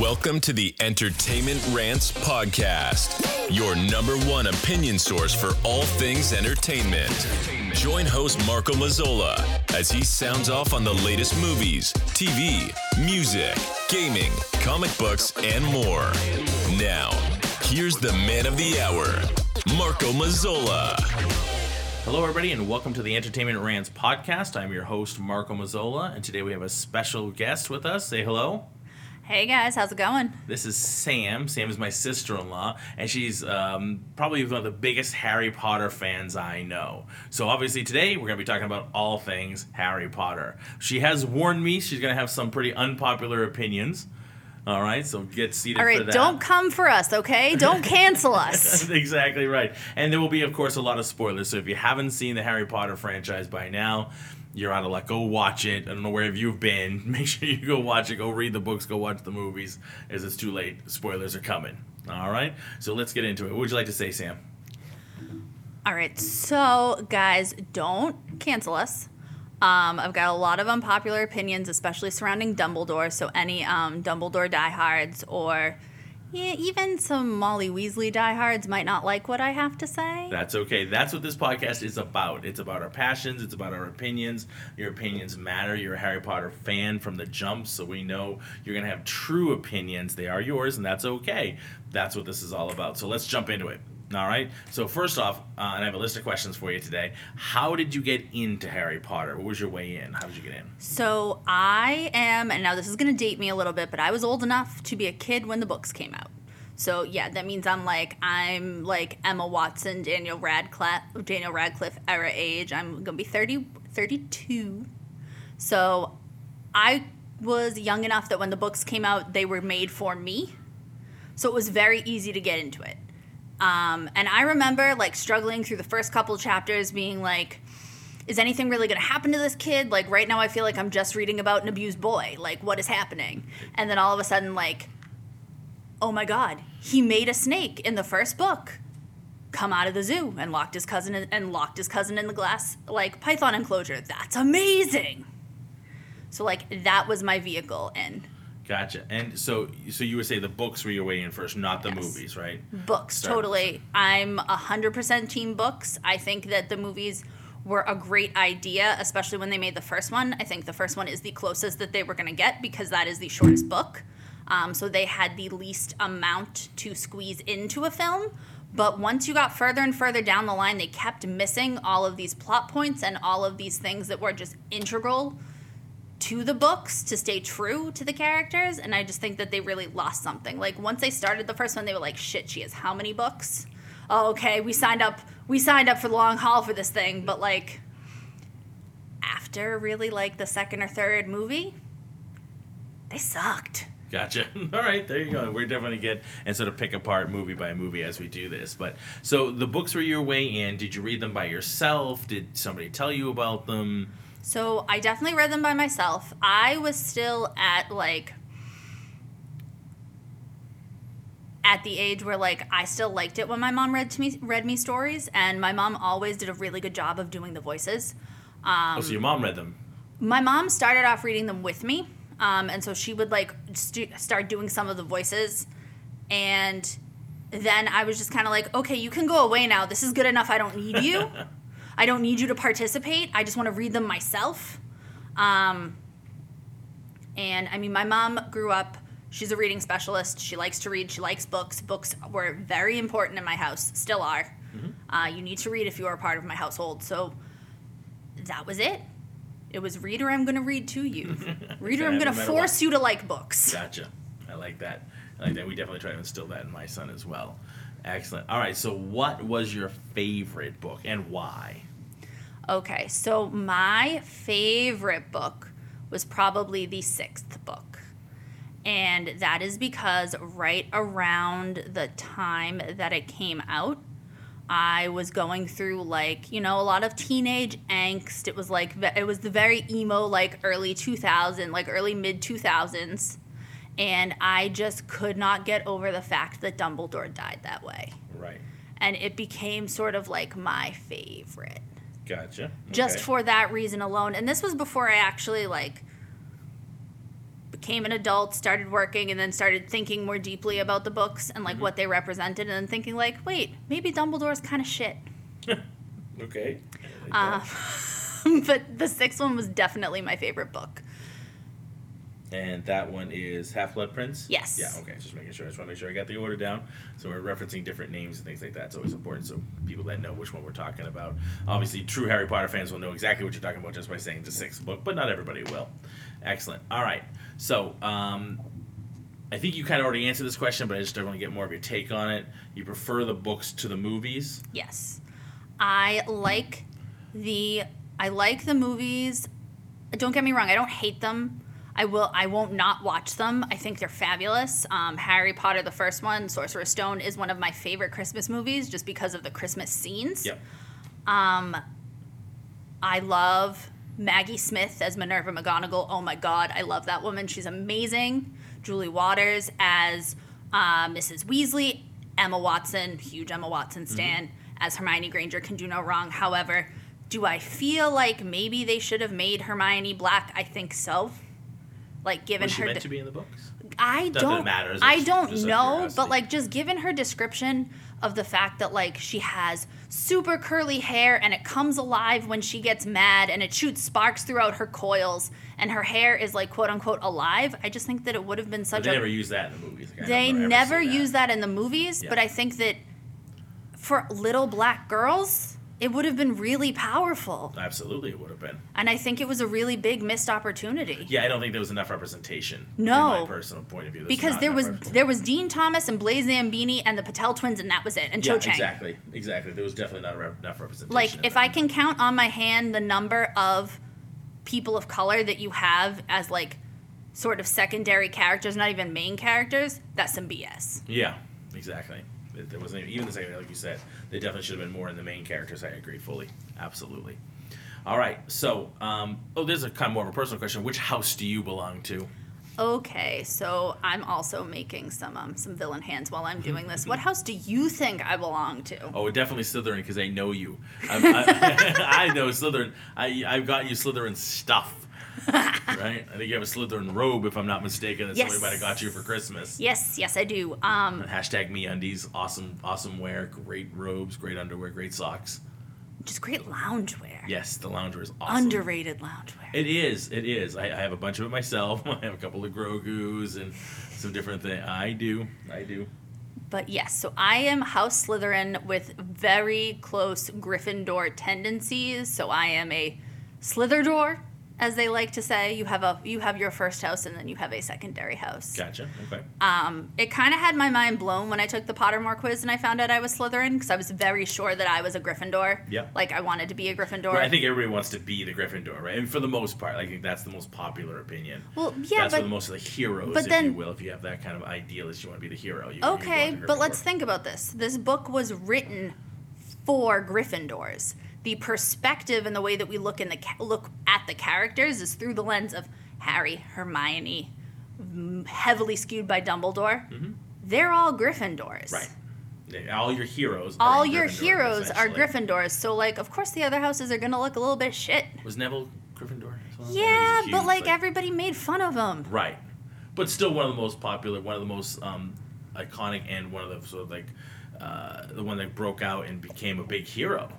Welcome to the Entertainment Rants Podcast, your number one opinion source for all things entertainment. Join host Marco Mazzola as he sounds off on the latest movies, TV, music, gaming, comic books, and more. Now, here's the man of the hour, Marco Mazzola. Hello, everybody, and welcome to the Entertainment Rants podcast. I'm your host, Marco Mazzola, and today we have a special guest with us. Say hello. Hey guys, how's it going? This is Sam. Sam is my sister in law, and she's um, probably one of the biggest Harry Potter fans I know. So, obviously, today we're going to be talking about all things Harry Potter. She has warned me she's going to have some pretty unpopular opinions. All right, so get seated All right, don't come for us, okay? Don't cancel us. exactly right. And there will be, of course, a lot of spoilers. So if you haven't seen the Harry Potter franchise by now, you're out of luck. Go watch it. I don't know where you've been. Make sure you go watch it. Go read the books. Go watch the movies, as it's too late. Spoilers are coming. All right. So let's get into it. What would you like to say, Sam? All right, so guys, don't cancel us. Um, I've got a lot of unpopular opinions, especially surrounding Dumbledore. So any um, Dumbledore diehards or yeah, even some Molly Weasley diehards might not like what I have to say. That's okay. That's what this podcast is about. It's about our passions. It's about our opinions. Your opinions matter. You're a Harry Potter fan from the jump, so we know you're going to have true opinions. They are yours, and that's okay. That's what this is all about. So let's jump into it. All right. So first off, uh, and I have a list of questions for you today. How did you get into Harry Potter? What was your way in? How did you get in? So I am, and now this is going to date me a little bit, but I was old enough to be a kid when the books came out. So yeah, that means I'm like I'm like Emma Watson, Daniel Radcliffe, Daniel Radcliffe era age. I'm gonna be 30, 32. So I was young enough that when the books came out, they were made for me. So it was very easy to get into it. Um, and I remember like struggling through the first couple chapters, being like, is anything really going to happen to this kid? Like right now, I feel like I'm just reading about an abused boy. Like what is happening? And then all of a sudden, like, oh my god, he made a snake in the first book come out of the zoo and locked his cousin in, and locked his cousin in the glass like python enclosure. That's amazing. So like that was my vehicle in Gotcha. And so, so you would say the books were your way in first, not the Yes. movies, right? books Start- totally. I'm a hundred percent team books. I think that the movies were a great idea, especially when they made the first one. I think the first one is the closest that they were going to get because that is the shortest book. Um, so they had the least amount to squeeze into a film. But once you got further and further down the line, they kept missing all of these plot points and all of these things that were just integral to the books to stay true to the characters and i just think that they really lost something like once they started the first one they were like shit she has how many books oh okay we signed up we signed up for the long haul for this thing but like after really like the second or third movie they sucked Gotcha. All right, there you go. We're definitely get and sort of pick apart movie by movie as we do this. But so the books were your way in. Did you read them by yourself? Did somebody tell you about them? So I definitely read them by myself. I was still at like at the age where like I still liked it when my mom read to me read me stories and my mom always did a really good job of doing the voices. Um, oh, so your mom read them. my mom started off reading them with me um, and so she would like stu- start doing some of the voices and then i was just kind of like okay you can go away now this is good enough i don't need you i don't need you to participate i just want to read them myself um, and i mean my mom grew up she's a reading specialist she likes to read she likes books books were very important in my house still are uh, you need to read if you are a part of my household so that was it. It was read or I'm going to read to you. Read or I'm going to force what. you to like books. Gotcha. I like that. I like that. We definitely try to instill that in my son as well. Excellent. All right. So, what was your favorite book and why? Okay, so my favorite book was probably the sixth book. And that is because right around the time that it came out, I was going through like, you know, a lot of teenage angst. It was like, it was the very emo, like early 2000, like early mid 2000s. And I just could not get over the fact that Dumbledore died that way. Right. And it became sort of like my favorite Gotcha. just Okay. for that reason alone. And this was before I actually like became an adult, started working, and then started thinking more deeply about the books and like what they represented, and then thinking like, wait, maybe Dumbledore's kind of shit. Okay. Uh, but the sixth one was definitely my favorite book. And that one is Half Blood Prince? Yes. Yeah, okay. Just making sure. I just want to make sure I got the order down. So we're referencing different names and things like that. It's always important so people that know which one we're talking about. Obviously, true Harry Potter fans will know exactly what you're talking about just by saying the sixth book, but not everybody will. Excellent. All right. So, um, I think you kind of already answered this question, but I just want to get more of your take on it. You prefer the books to the movies? Yes. I like the I like the movies. Don't get me wrong, I don't hate them. I will I won't not watch them. I think they're fabulous. Um, Harry Potter the first one, Sorcerer's Stone is one of my favorite Christmas movies just because of the Christmas scenes. Yep. I love Maggie Smith as Minerva McGonagall. Oh my god, I love that woman. She's amazing. Julie Walters as uh, Mrs. Weasley. Emma Watson, huge Emma Watson stan, as Hermione Granger can do no wrong. However, do I feel like maybe they should have made Hermione black? I think so. Like given Was she her meant de- to be in the books? I that don't. matters, I don't just out of know, but like just given her description of the fact that like she has super curly hair and it comes alive when she gets mad and it shoots sparks throughout her coils and her hair is like quote unquote alive. I just think that it would have been But such they a. never use that in the movies. Like, they never ever never seen use that in the movies, Yeah. but I think that for little black girls, it would have been really powerful. Absolutely, it would have been. And I think it was a really big missed opportunity. Yeah, I don't think there was enough representation. In No. my personal point of view, Because there was there was Dean Thomas and Blaise Zambini and the Patel twins and that was it and yeah, Cho Chang. exactly, exactly. There was definitely not rep- enough representation. Like if. I can count on my hand the number of people of color that you have as like sort of secondary characters, not even main characters, that's some BS. Yeah, exactly. There- wasn't even the second, like you said. They definitely should have been more in the main characters. I agree fully, absolutely. All right, so um, oh, there's a kind of more of a personal question. Which house do you belong to? Okay, so I'm also making some um, some villain hands while I'm doing this. What house do you think I belong to? Oh, definitely Slytherin because I know you. I, I know Slytherin. I I've got you Slytherin stuff. right? I think you have a Slytherin robe, if I'm not mistaken. That somebody Yes. might have got you for Christmas. Yes, yes, I do. Um, Hashtag MeUndies. Awesome, awesome wear. Great robes, great underwear, great socks. just great loungewear. Yes, the loungewear is awesome. Underrated loungewear. It is. It is. I, I have a bunch of it myself. I have a couple of Grogu's and some different things. I do. I do. But yes, so I am House Slytherin with very close Gryffindor tendencies. So I am a Slitherdor, as they like to say. You have a you have your first house and then you have a secondary house. Gotcha. Okay. Um, it kind of had my mind blown when I took the Pottermore quiz and I found out I was Slytherin because I was very sure that I was a Gryffindor. Yep. Like I wanted to be a Gryffindor. Right, I think everybody wants to be the Gryffindor, right? And for the most part, I think that's the most popular opinion. Well, yeah, that's but- for the most of the heroes, but if then- you will. If you have that kind of idealist, you want to be the hero. You, you Okay, to but let's think about this. This book was written for Gryffindors. The perspective and the way that we look in the look at the characters is through the lens of Harry, Hermione, heavily skewed by Dumbledore. They're all Gryffindors. Mm-hmm. Right. All your heroes. are All your Gryffindor, heroes are. Gryffindors. So like, of course, the other houses are gonna look a little bit shit. Was Neville Gryffindor? as well? Yeah, a but like everybody made fun of him. Right. But still one of the most popular, one of the most um, iconic, and one of the sort of like uh, the one that broke out and became a big hero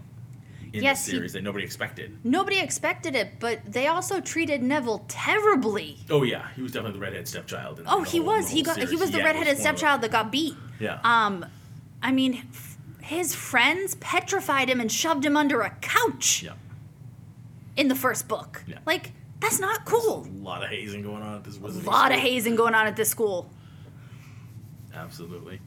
in Yes, the he- series that nobody expected. Nobody expected it, but they also treated Neville terribly. Oh yeah, he was definitely the redhead stepchild. in Oh, he whole- was. He got. He was the Yeah, redheaded the- stepchild that got beat. Yeah. Um, I mean, f- his friends petrified him and shoved him under a couch yeah. in the first book. Yeah. Like that's not cool. A lot of hazing going on at this A lot of hazing going on at this school. Absolutely.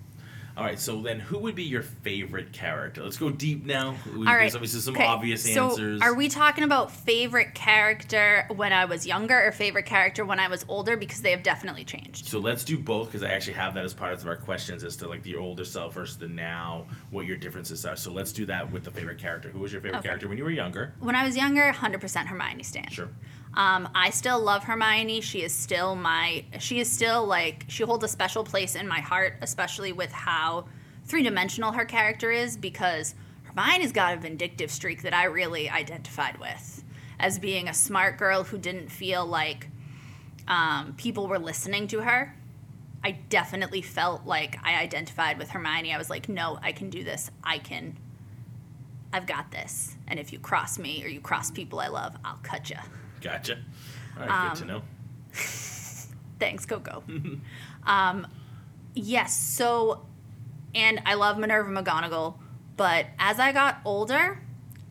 All right, so then who would be your favorite character? Let's go deep now. We- All right. There's obviously some okay, obvious so answers. Are we talking about favorite character when I was younger or favorite character when I was older? Because they have definitely changed. So let's do both because I actually have that as part of our questions as to like the older self versus the now, what your differences are. So let's do that with the favorite character. Who was your favorite Okay. character when you were younger? When I was younger, 100% Hermione Stan. Sure. Um, I still love Hermione. She is still my. She is still like she holds a special place in my heart, especially with how three dimensional her character is. Because Hermione's got a vindictive streak that I really identified with, as being a smart girl who didn't feel like um, people were listening to her. I definitely felt like I identified with Hermione. I was like, no, I can do this. I can. I've got this. And if you cross me or you cross people I love, I'll cut you. Gotcha. All right, Um, good to know. Thanks, Coco. um, yes, so, and I love Minerva McGonagall, but as I got older,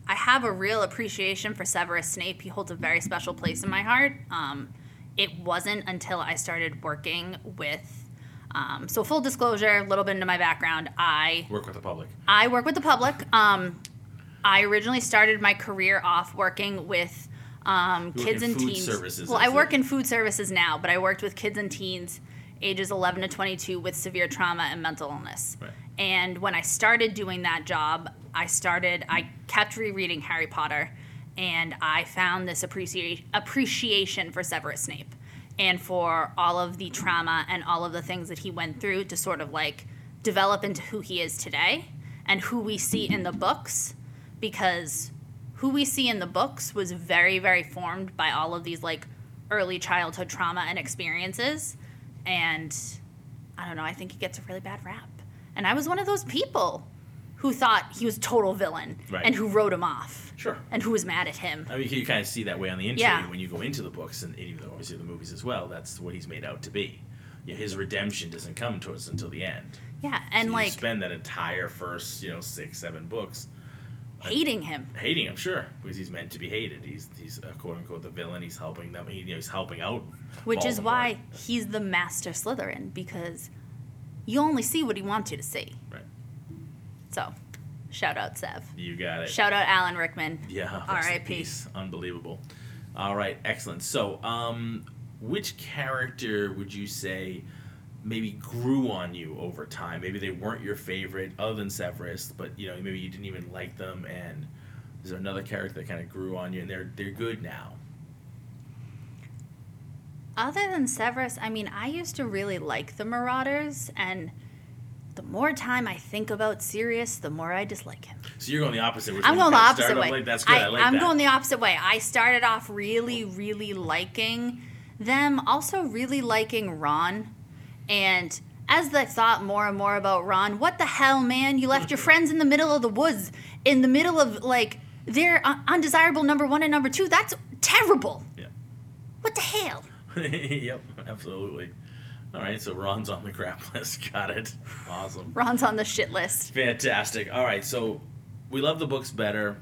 I have a real appreciation for Severus Snape. He holds a very special place in my heart. Um, it wasn't until I started working with, um, so full disclosure, a little bit into my background. I Work with the public. I work with the public. Um, I originally started my career off working with um, kids and food teens. services, well, I work in food services now, but I worked with kids and teens ages 11 to 22 with severe trauma and mental illness. Right. And when I started doing that job, I started, I kept rereading Harry Potter, and I found this appreciation appreciation for Severus Snape and for all of the trauma and all of the things that he went through to sort of like develop into who he is today and who we see in the books because who we see in the books was very very formed by all of these like early childhood trauma and experiences and i don't know i think he gets a really bad rap and i was one of those people who thought he was total villain Right. and who wrote him off Sure. and who was mad at him I mean, you kind of see that way on the intro Yeah. when you go into the books, and even though obviously the movies as well. That's what he's made out to be. Yeah, his redemption doesn't come to us until the end. yeah and So you like spend that entire first, you know, six, seven books hating him hating him, sure, because he's meant to be hated. He's he's uh, quote unquote the villain. He's helping them. He, you know, he's helping out. which is why he's the master slytherin because you only see what he wants you to see Right. so shout out sev You got it. shout out alan rickman Yeah. R.I.P.. peace. Unbelievable. All right. Excellent. So, um, which character would you say maybe grew on you over time? Maybe they weren't your favorite, other than Severus, but you know, maybe you didn't even like them. And is there another character that kind of grew on you, and they're they're good now? Other than Severus, I mean, I used to really like the Marauders, and the more time I think about Sirius, the more I dislike him. So you're going the opposite. I'm going the opposite way. Like, that's good. I, like am going the opposite way. I started off really, really liking them, also really liking Ron. And as I thought more and more about Ron, what the hell, man? You left your friends in the middle of the woods, in the middle of, like, their un- undesirable number one and number two. That's terrible. Yeah. What the hell? yep. Absolutely. All right. So Ron's on the crap list. Got it. Awesome. Ron's on the shit list. Fantastic. All right, so we love the books better.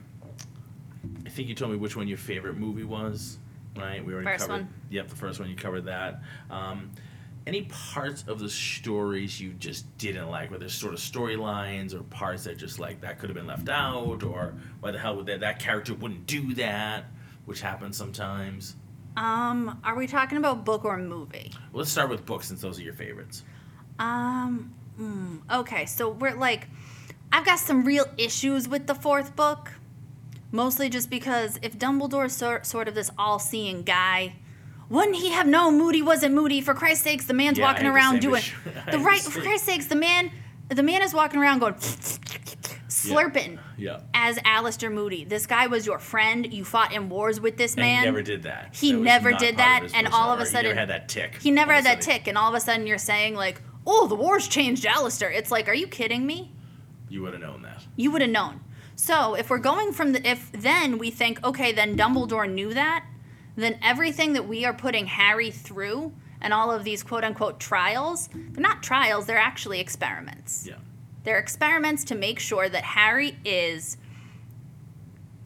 I think you told me which one your favorite movie was, right? We already First covered. one. Yep, the first one you covered that. Um, any parts of the stories you just didn't like, whether it's sort of storylines or parts that just like that could have been left out, or why the hell would that that character wouldn't do that, which happens sometimes. Um, are we talking about book or movie? Well, let's start with books since those are your favorites. Um, mm, okay, so we're like, I've got some real issues with the fourth book. Mostly just because if Dumbledore's sort, sort of this all seeing guy, wouldn't he have known Moody wasn't Moody? For Christ's sakes, the man's Yeah, walking had the around doing the right. For Christ's sakes, the man, the man is walking around going slurping Yeah. as Alastor Moody. This guy was your friend. You fought in wars with this And man. he never did that. He That never did that, and all of a sudden- he never had that tick. He never had that tick, and all of a sudden you're saying like, "Oh, the wars changed Alastor." It's like, are you kidding me? You would have known that. You would have known. So if we're going from the if then we think okay, then Dumbledore knew that, then everything that we are putting Harry through and all of these quote unquote trials, they're not trials, they're actually experiments. Yeah. They're experiments to make sure that Harry is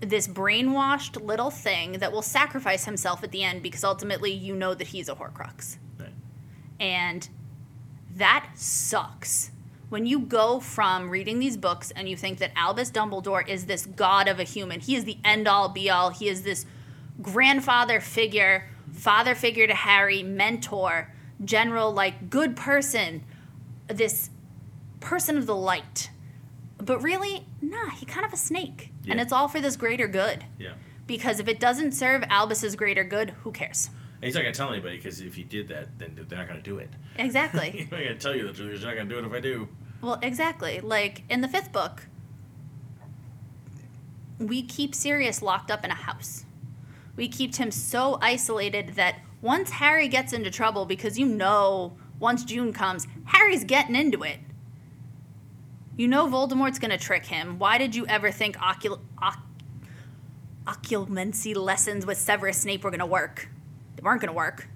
this brainwashed little thing that will sacrifice himself at the end because ultimately you know that he's a Horcrux. Right. And that sucks. When you go from reading these books and you think that Albus Dumbledore is this god of a human, he is the end all be all, he is this grandfather figure, father figure to Harry, mentor, general, like good person, this person of the light. But really, nah, he kind of a snake. And it's all for this greater good. Yeah. Because if it doesn't serve Albus's greater good, who cares? And he's not gonna tell anybody because if he did that, then they're not gonna do it. Exactly. He's not gonna tell you the truth. He's not gonna do it if I do. Well, exactly. Like in the fifth book, we keep Sirius locked up in a house. We keep him so isolated that once Harry gets into trouble, because you know once June comes, Harry's getting into it. You know Voldemort's gonna trick him. Why did you ever think ocul- oc- lessons with Severus Snape were gonna work? They weren't gonna work.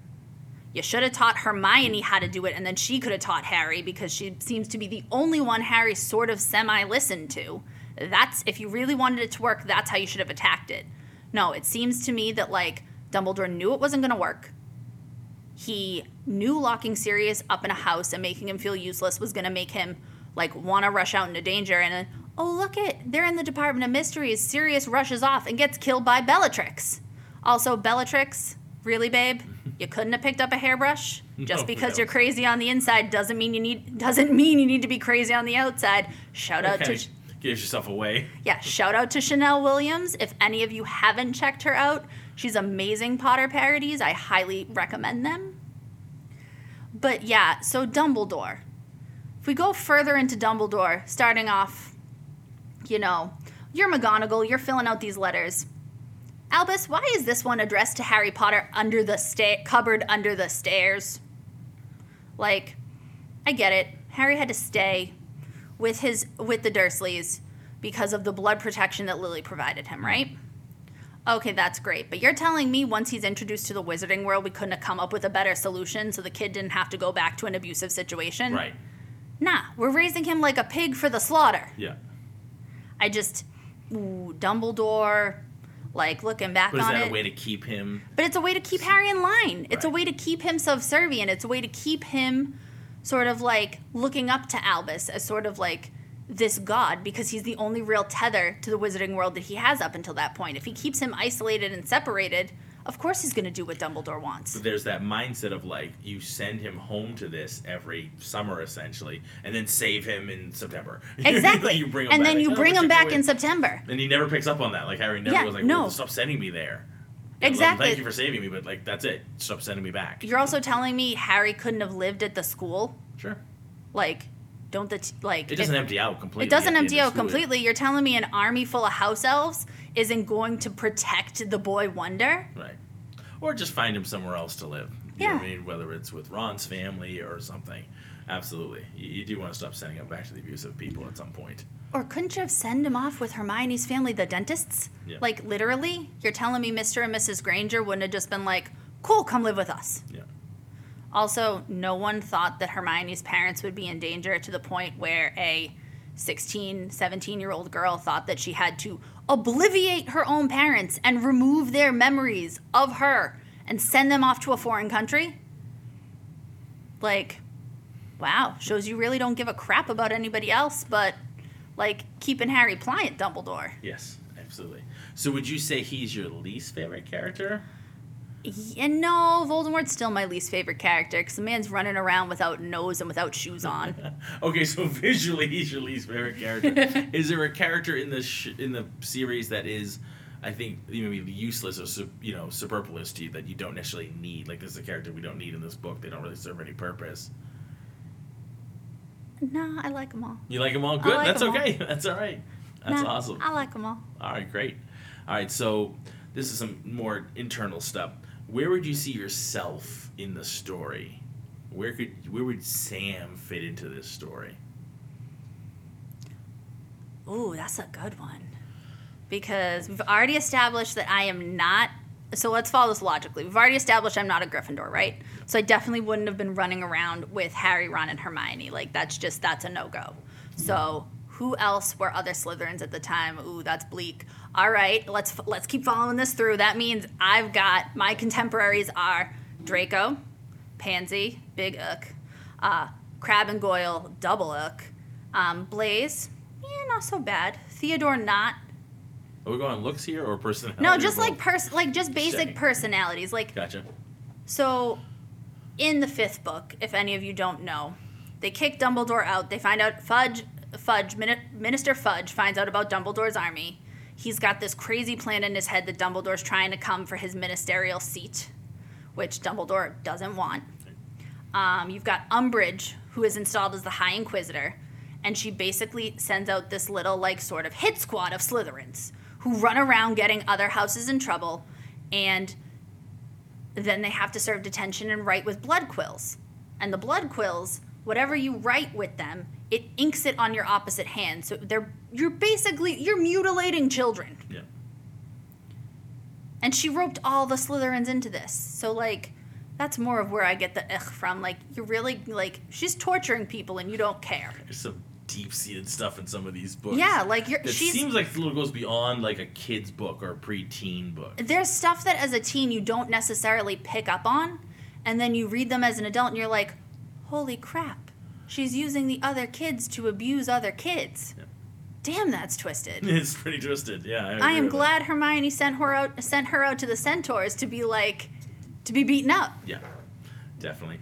You should have taught Hermione how to do it, and then she could have taught Harry because she seems to be the only one Harry sort of semi listened to. That's if you really wanted it to work, that's how you should have attacked it. No, it seems to me that like Dumbledore knew it wasn't going to work. He knew locking Sirius up in a house and making him feel useless was going to make him like want to rush out into danger and then oh look it they're in the Department of Mysteries. Sirius rushes off and gets killed by Bellatrix. Also Bellatrix, really babe, you couldn't have picked up a hairbrush. Just No, because no. you're crazy on the inside doesn't mean you need doesn't mean you need to be crazy on the outside. Shout out to Gives yourself away. yeah, shout out to Chanel Williams. If any of you haven't checked her out, she's amazing Potter parodies. I highly recommend them. But yeah, so Dumbledore. If we go further into Dumbledore, starting off, you know, you're McGonagall, you're filling out these letters. Albus, why is this one addressed to Harry Potter under the sta- cupboard under the stairs? Like, I get it. Harry had to stay with his with the Dursleys because of the blood protection that Lily provided him, right? Okay, that's great. But you're telling me once he's introduced to the wizarding world, we couldn't have come up with a better solution so the kid didn't have to go back to an abusive situation? Right. Nah, we're raising him like a pig for the slaughter. Yeah. I just, ooh, Dumbledore, like looking back But is on that it. a way to keep him? But it's a way to keep Harry in line. It's a way to keep him subservient. It's a way to keep him sort of like looking up to Albus as sort of like this god because he's the only real tether to the wizarding world that he has up until that point. If he keeps him isolated and separated, of course he's going to do what Dumbledore wants. But there's that mindset of like you send him home to this every summer essentially, and then save him in September. Exactly. you bring him and back, then like, "Oh, bring him back in September. And he never picks up on that. Like Harry never Yeah, was like, no. well, stop sending me there. Yeah, Exactly. thank you for saving me, but like that's it. Stop sending me back. You're also telling me Harry couldn't have lived at the school? Sure. Like, don't the t- like It doesn't if- empty out completely. It doesn't empty out completely. You're telling me an army full of house elves isn't going to protect the boy wonder? Right. Or just find him somewhere else to live. You know what I mean? Whether it's with Ron's family or something. Absolutely. You, you do want to stop sending him back to the abusive people at some point. Or couldn't you have send him off with Hermione's family, the dentists? Yeah. Like literally, you're telling me Mr. and Mrs. Granger wouldn't have just been like, "Cool, come live with us." Yeah. Also, no one thought that Hermione's parents would be in danger to the point where a 16, 17 year old girl thought that she had to obliviate her own parents and remove their memories of her and send them off to a foreign country. Like, wow, shows you really don't give a crap about anybody else, but like keeping Harry pliant, Dumbledore. Yes, absolutely. So would you say he's your least favorite character? And no, Voldemort's still my least favorite character because the man's running around without nose and without shoes on. Okay, so visually he's your least favorite character. is there a character in the sh- in the series that is, I think, you know, useless or su- you know superfluous to you that you don't necessarily need? Like this is a character we don't need in this book. They don't really serve any purpose. No, I like them all. You like them all? Good. like That's 'em all. okay. That's all right. That's No, awesome. I like them all. All right, great. All right, so this is some more internal stuff. Where would you see yourself in the story? Where could where would Sam fit into this story? Ooh, that's a good one. Because we've already established that I am not. So let's follow this logically. We've already established I'm not a Gryffindor, right? So I definitely wouldn't have been running around with Harry, Ron, and Hermione. Like that's just that's a no go. So who else were other Slytherins at the time? Ooh, that's bleak. All right, let's let's keep following this through. That means I've got my contemporaries are Draco, Pansy, Big Ook, uh, Crabbe and Goyle, Double Ook, um, Blaise, yeah, not so bad. Theodore, not. Are we going on looks here or personality? No, just like pers- like just basic personalities. Like Gotcha. so, in the fifth book, if any of you don't know, they kick Dumbledore out. They find out Fudge, Fudge, Min- Minister Fudge finds out about Dumbledore's army. He's got this crazy plan in his head that Dumbledore's trying to come for his ministerial seat, which Dumbledore doesn't want. Um, you've got Umbridge, who is installed as the High Inquisitor, and she basically sends out this little, like, sort of hit squad of Slytherins who run around getting other houses in trouble. And then they have to serve detention and write with blood quills. And the blood quills, whatever you write with them, it inks it on your opposite hand. So they're you're basically you're mutilating children. Yeah. And she roped all the Slytherins into this. So like that's more of where I get the ugh from. Like you're really like she's torturing people and you don't care. Some deep seated stuff in some of these books. Yeah, like you're It seems like it little goes beyond like a kid's book or a preteen book. there's stuff that as a teen you don't necessarily pick up on and then you read them as an adult and you're like holy crap she's using the other kids to abuse other kids Yeah. damn that's twisted It's pretty twisted. Yeah. I, i am with that. glad hermione sent her out sent her out to the centaurs to be like to be beaten up Yeah, definitely.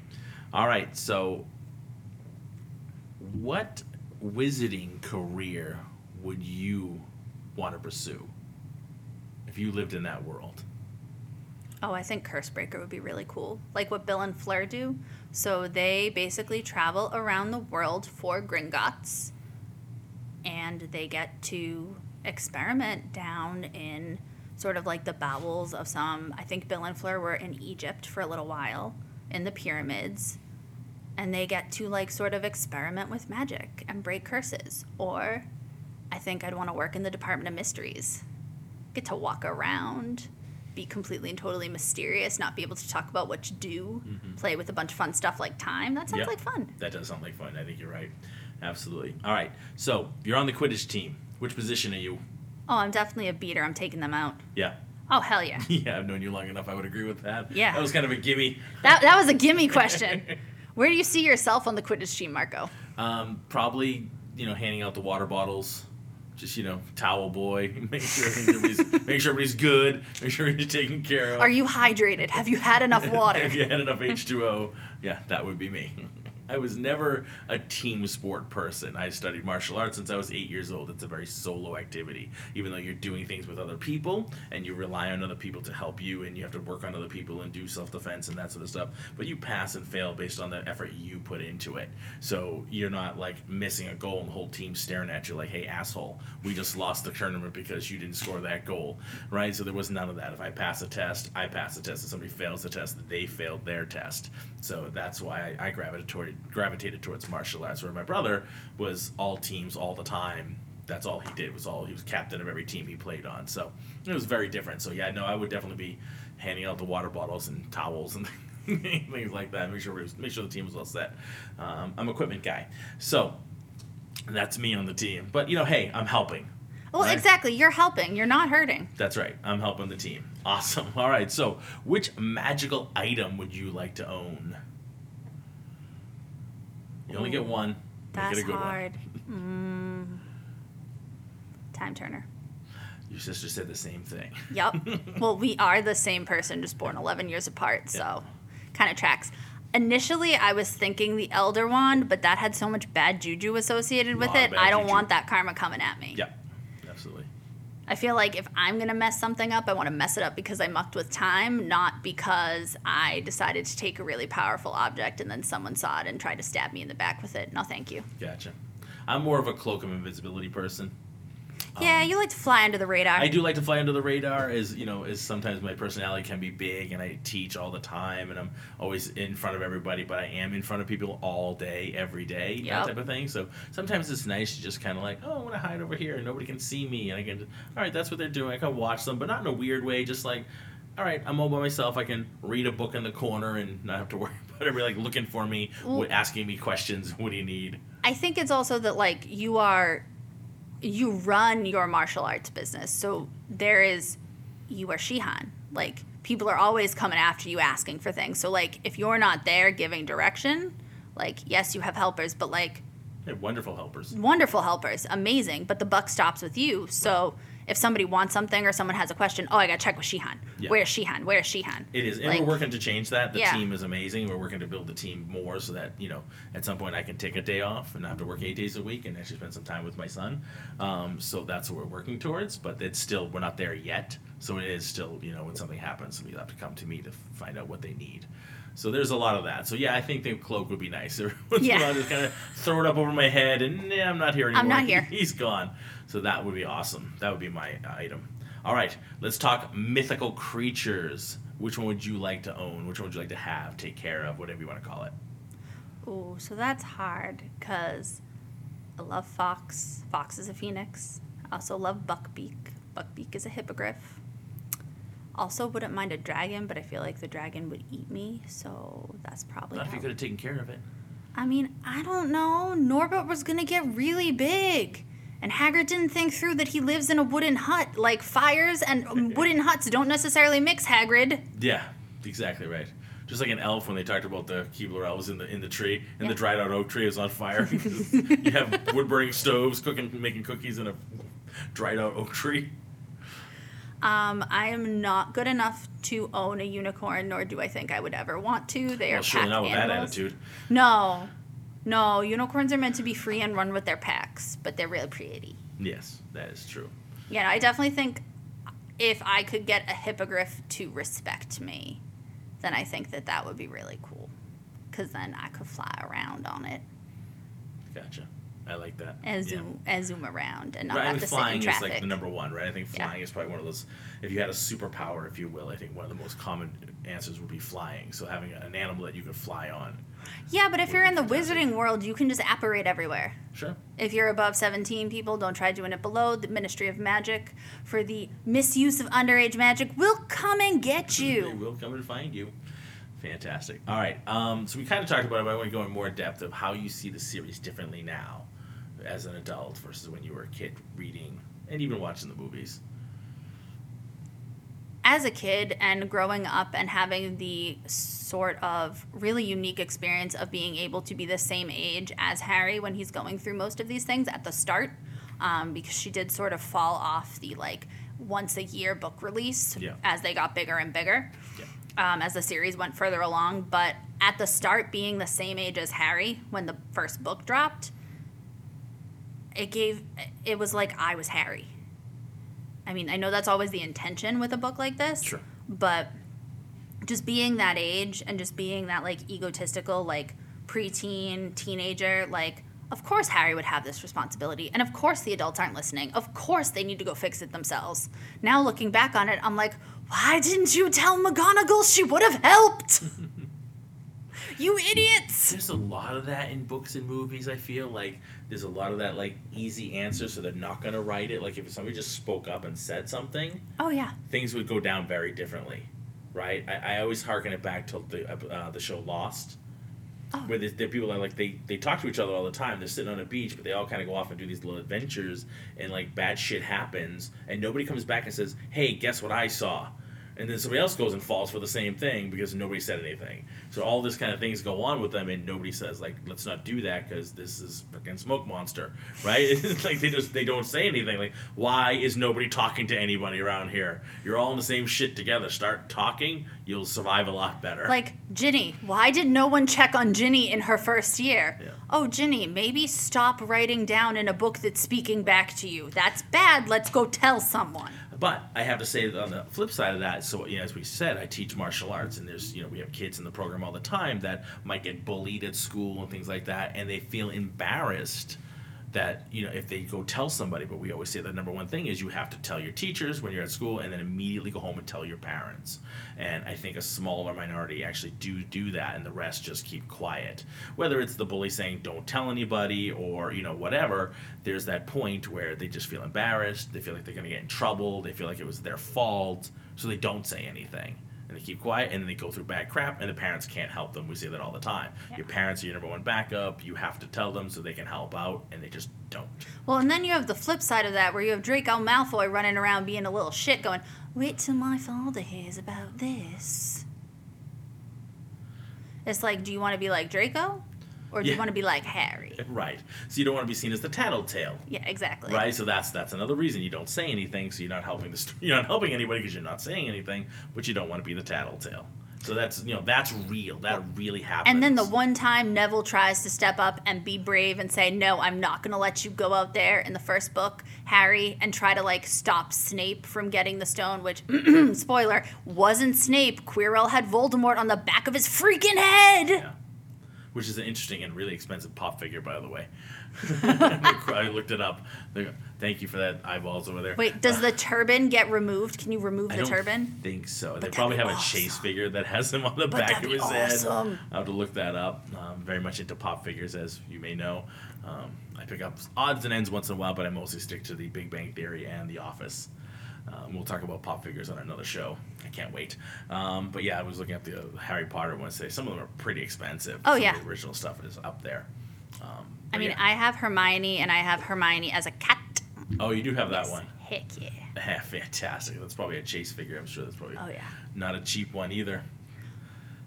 All right, so what wizarding career would you want to pursue if you lived in that world? Oh, I think Cursebreaker would be really cool. Like what Bill and Fleur do. So they basically travel around the world for Gringotts and they get to experiment down in sort of like the bowels of some. I think Bill and Fleur were in Egypt for a little while in the pyramids. And they get to like sort of experiment with magic and break curses. Or I think I'd want to work in the Department of Mysteries. Get to walk around, be completely and totally mysterious, not be able to talk about what you do, mm-hmm. play with a bunch of fun stuff like time. That sounds Yeah. like fun. That does sound like fun. I think you're right. Absolutely. All right, so you're on the Quidditch team. Which position are you? Oh, I'm definitely a beater. I'm taking them out. Yeah. Oh, hell yeah. Yeah, I've known you long enough. I would agree with that. Yeah. That was kind of a gimme. That, that was a gimme question. Where do you see yourself on the Quidditch team, Marco? Um, probably, you know, handing out the water bottles. Just you know, towel boy. Make sure everybody's, make sure everybody's good. Make sure everybody's taken care of. Are you hydrated? Have you had enough water? if you had enough H two O, yeah, that would be me. I was never a team sport person. I studied martial arts since I was eight years old. It's a very solo activity. Even though you're doing things with other people and you rely on other people to help you and you have to work on other people and do self defense and that sort of stuff. But you pass and fail based on the effort you put into it. So you're not like missing a goal and the whole team staring at you like, hey, asshole, we just lost the tournament because you didn't score that goal. Right? So there was none of that. If I pass a test, I pass the test. If somebody fails the test, they failed their test. So that's why I, I gravitated toward gravitated towards martial arts. Where my brother was all teams all the time. That's all he did was all he was captain of every team he played on. So it was very different. So yeah, no, I would definitely be handing out the water bottles and towels and things like that. Make sure we- make sure the team was all set. Um, I'm equipment guy, so that's me on the team. But you know, hey, I'm helping. Well, right? exactly. You're helping. You're not hurting. That's right. I'm helping the team. Awesome. All right. So, which magical item would you like to own? You only get one. That's good hard. Mm. Time Turner. Your sister said the same thing. Yep. well, we are the same person, just born 11 years apart, so kind of tracks. Initially, I was thinking the Elder Wand, but that had so much bad juju associated with it. I don't juju. want that karma coming at me. yeah. I feel like if I'm going to mess something up, I want to mess it up because I mucked with time, not because I decided to take a really powerful object and then someone saw it and tried to stab me in the back with it. No, thank you. Gotcha. I'm more of a cloak of invisibility person. Yeah, you like to fly under the radar. Um, I do like to fly under the radar as you know, as sometimes my personality can be big and I teach all the time and I'm always in front of everybody, but I am in front of people all day, every day, Yep. that type of thing. So sometimes it's nice to just kind of like, oh, I want to hide over here and nobody can see me and I can, all right, that's what they're doing. I can watch them, but not in a weird way, just like, all right, I'm all by myself. I can read a book in the corner and not have to worry about everybody like looking for me, asking me questions. What do you need? I think it's also that like you are you run your martial arts business. So there is you are Shihan. Like people are always coming after you asking for things. So like if you're not there giving direction, like yes, you have helpers, but like They're wonderful helpers. wonderful helpers, amazing, but the buck stops with you. So if somebody wants something or someone has a question, oh, I got to check with Shihan. Yeah. Where's Shihan? Where's Shihan? It is, and Like- we're working to change that. The Yeah. team is amazing. We're working to build the team more so that you know at some point I can take a day off and not have to work eight days a week and actually spend some time with my son. Um, so that's what we're working towards. But it's still we're not there yet. So it is still you know when something happens, somebody will have to come to me to find out what they need. So there's a lot of that. So yeah, I think the cloak would be nice. Every once in a Yeah. while, just kind of throw it up over my head, and nah, I'm not here anymore. I'm not here. He's gone. So that would be awesome. That would be my uh, item. All right, let's talk mythical creatures. which one would you like to own? Which one would you like to have, take care of, whatever you want to call it? Oh, so that's hard because I love Fawkes. Fawkes is a phoenix. I also love Buckbeak. Buckbeak is a hippogriff. Also, wouldn't mind a dragon, but I feel like the dragon would eat me, so that's probably. Not if you could have taken care of it. I mean, I don't know. Norbert was gonna get really big. And Hagrid didn't think through that he lives in a wooden hut. Like, fires and wooden huts don't necessarily mix, Hagrid. Yeah, exactly right. Just like an elf when they talked about the Keebler elves in the in the tree, and Yeah. the dried out oak tree is on fire. you have wood burning stoves, cooking, making cookies in a dried out oak tree. Um, I am not good enough to own a unicorn, nor do I think I would ever want to. They are Well, surely pack not with that attitude. No, no, unicorns are meant to be free and run with their packs, but they're really pretty. Yes, that is true. Yeah, I definitely think if I could get a hippogriff to respect me, then I think that that would be really cool. Because then I could fly around on it Gotcha. I like that. and Yeah. zoom and zoom around and not Right, I have mean, to sit in flying is like the number one, right? I think Yeah. flying is probably one of those. If you had a superpower, if you will, I think one of the most common answers would be flying. So having an animal that you could fly on. Yeah, but if you're in the wizarding world, you can just apparate everywhere. Sure. If you're above 17 people, don't try doing it below. The Ministry of Magic, for the misuse of underage magic, will come and get you. They you. will come and find you. Fantastic. All right. Um, so we kind of talked about it, but I want to go in more depth of how you see the series differently now, as an adult versus when you were a kid reading and even watching the movies. As a kid and growing up and having the sort of really unique experience of being able to be the same age as Harry when he's going through most of these things at the start, um, because she did sort of fall off the like once a year book release Yeah. as they got bigger and bigger. Yeah. um, as the series went further along. But at the start, being the same age as Harry when the first book dropped, it gave it was like I was Harry. I mean, I know that's always the intention with a book like this, Sure. but just being that age and just being that like egotistical, like preteen, teenager, like of course Harry would have this responsibility. And of course the adults aren't listening. Of course they need to go fix it themselves. Now looking back on it, I'm like, why didn't you tell McGonagall she would have helped? you idiots! There's a lot of that in books and movies. I feel like there's a lot of that like easy answer, so they're not gonna write it. Like if somebody just spoke up and said something, Oh yeah. things would go down very differently, right? I, I always harken it back to the uh, the show Lost, Oh. where are people that like they they talk to each other all the time. They're sitting on a beach, but they all kind of go off and do these little adventures, and like bad shit happens, and nobody comes back and says, "Hey, guess what I saw." And then somebody else goes and falls for the same thing because nobody said anything. So all this kind of things go on with them, and nobody says like, "Let's not do that because this is freaking smoke monster," right? It's like they just they don't say anything. Like, why is nobody talking to anybody around here? You're all in the same shit together. Start talking, you'll survive a lot better. Like, Ginny, why did no one check on Ginny in her first year? Yeah. Oh, Ginny, maybe stop writing down in a book that's speaking back to you. That's bad. Let's go tell someone. But I have to say that on the flip side of that, so you know, as we said, I teach martial arts, and there's you know we have kids in the program all the time that might get bullied at school and things like that, and they feel embarrassed that you know if they go tell somebody. But we always say the number one thing is you have to tell your teachers when you're at school, and then immediately go home and tell your parents. And I think a smaller minority actually do do that, and the rest just keep quiet. Whether it's the bully saying don't tell anybody or you know whatever, there's that point where they just feel embarrassed. They feel like they're going to get in trouble. They feel like it was their fault, so they don't say anything. And they keep quiet, and then they go through bad crap, and the parents can't help them. We say that all the time. Your parents are your number one backup. You have to tell them so they can help out, and they just don't. Well, and then you have the flip side of that where you have Draco Malfoy running around being a little shit going, wait till my father hears about this. It's like, do you want to be like Draco? Or do you want to be like Harry? Right. So you don't want to be seen as the tattletale. Yeah, exactly. Right, so that's that's another reason you don't say anything. So you're not helping the st- you're not helping anybody because you're not saying anything, but you don't want to be the tattletale. So that's you know that's real. That really happens. And then the one time Neville tries to step up and be brave and say, No, I'm not going to let you go out there in the first book, Harry, and try to like stop Snape from getting the stone, which, spoiler, wasn't Snape. Quirrell had Voldemort on the back of his freaking head. Yeah. Which is an interesting and really expensive pop figure, by the way. I looked it up. Thank you for that eyeballs over there. Wait, does the turban get removed? Can you remove I the don't think so. they probably have a chase figure that has him on the But back of his head. awesome. I'll have to look that up. Um, very much into pop figures, as you may know. Um, I pick up odds and ends once in a while, but I mostly stick to the Big Bang Theory and The Office. Um, we'll talk about pop figures on another show. I can't wait. Um, but yeah, I was looking up the uh, Harry Potter ones today. Some of them are pretty expensive. Oh, Some yeah. of the original stuff is up there. Um, I mean, yeah. I have Hermione, and I have Hermione as a cat. oh, you do have that Yes. one. Heck yeah. Yeah, fantastic. That's probably a chase figure. I'm sure that's probably Oh yeah. not a cheap one either.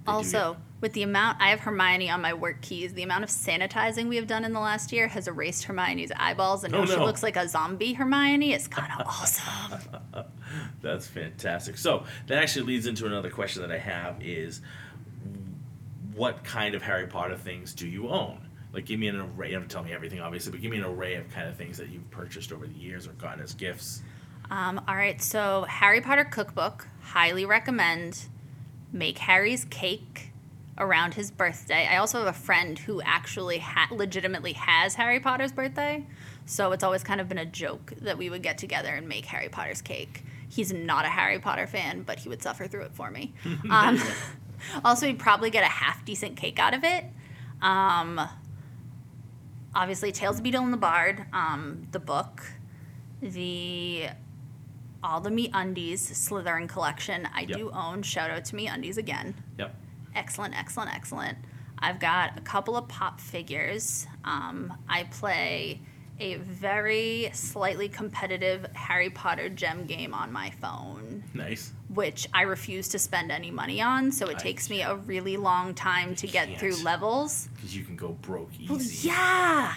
They Also, with the amount I have Hermione on my work keys, the amount of sanitizing we have done in the last year has erased Hermione's eyeballs, and Oh, now she no. looks like a zombie Hermione. It's kind of awesome. That's fantastic. So that actually leads into another question that I have is what kind of Harry Potter things do you own? Like give me an array, you don't have to tell me everything obviously, but give me an array of kind of things that you've purchased over the years or gotten as gifts. Um, all right, so Harry Potter cookbook, highly recommend. Make Harry's cake around his birthday. I also have a friend who actually ha- legitimately has Harry Potter's birthday, so it's always kind of been a joke that we would get together and make Harry Potter's cake. He's not a Harry Potter fan, but he would suffer through it for me. Um, also, he'd probably get a half decent cake out of it. Um, obviously, Tales of Beedle and the Bard, um, the book, the all the MeUndies Slytherin collection. I Yep. do own. Shout out to MeUndies again. Yep. Excellent, excellent, excellent. I've got a couple of pop figures. Um, I play a very slightly competitive Harry Potter gem game on my phone, Nice. which I refuse to spend any money on. So it I takes me a really long time to get through levels. Because you can go broke Well, easy. yeah.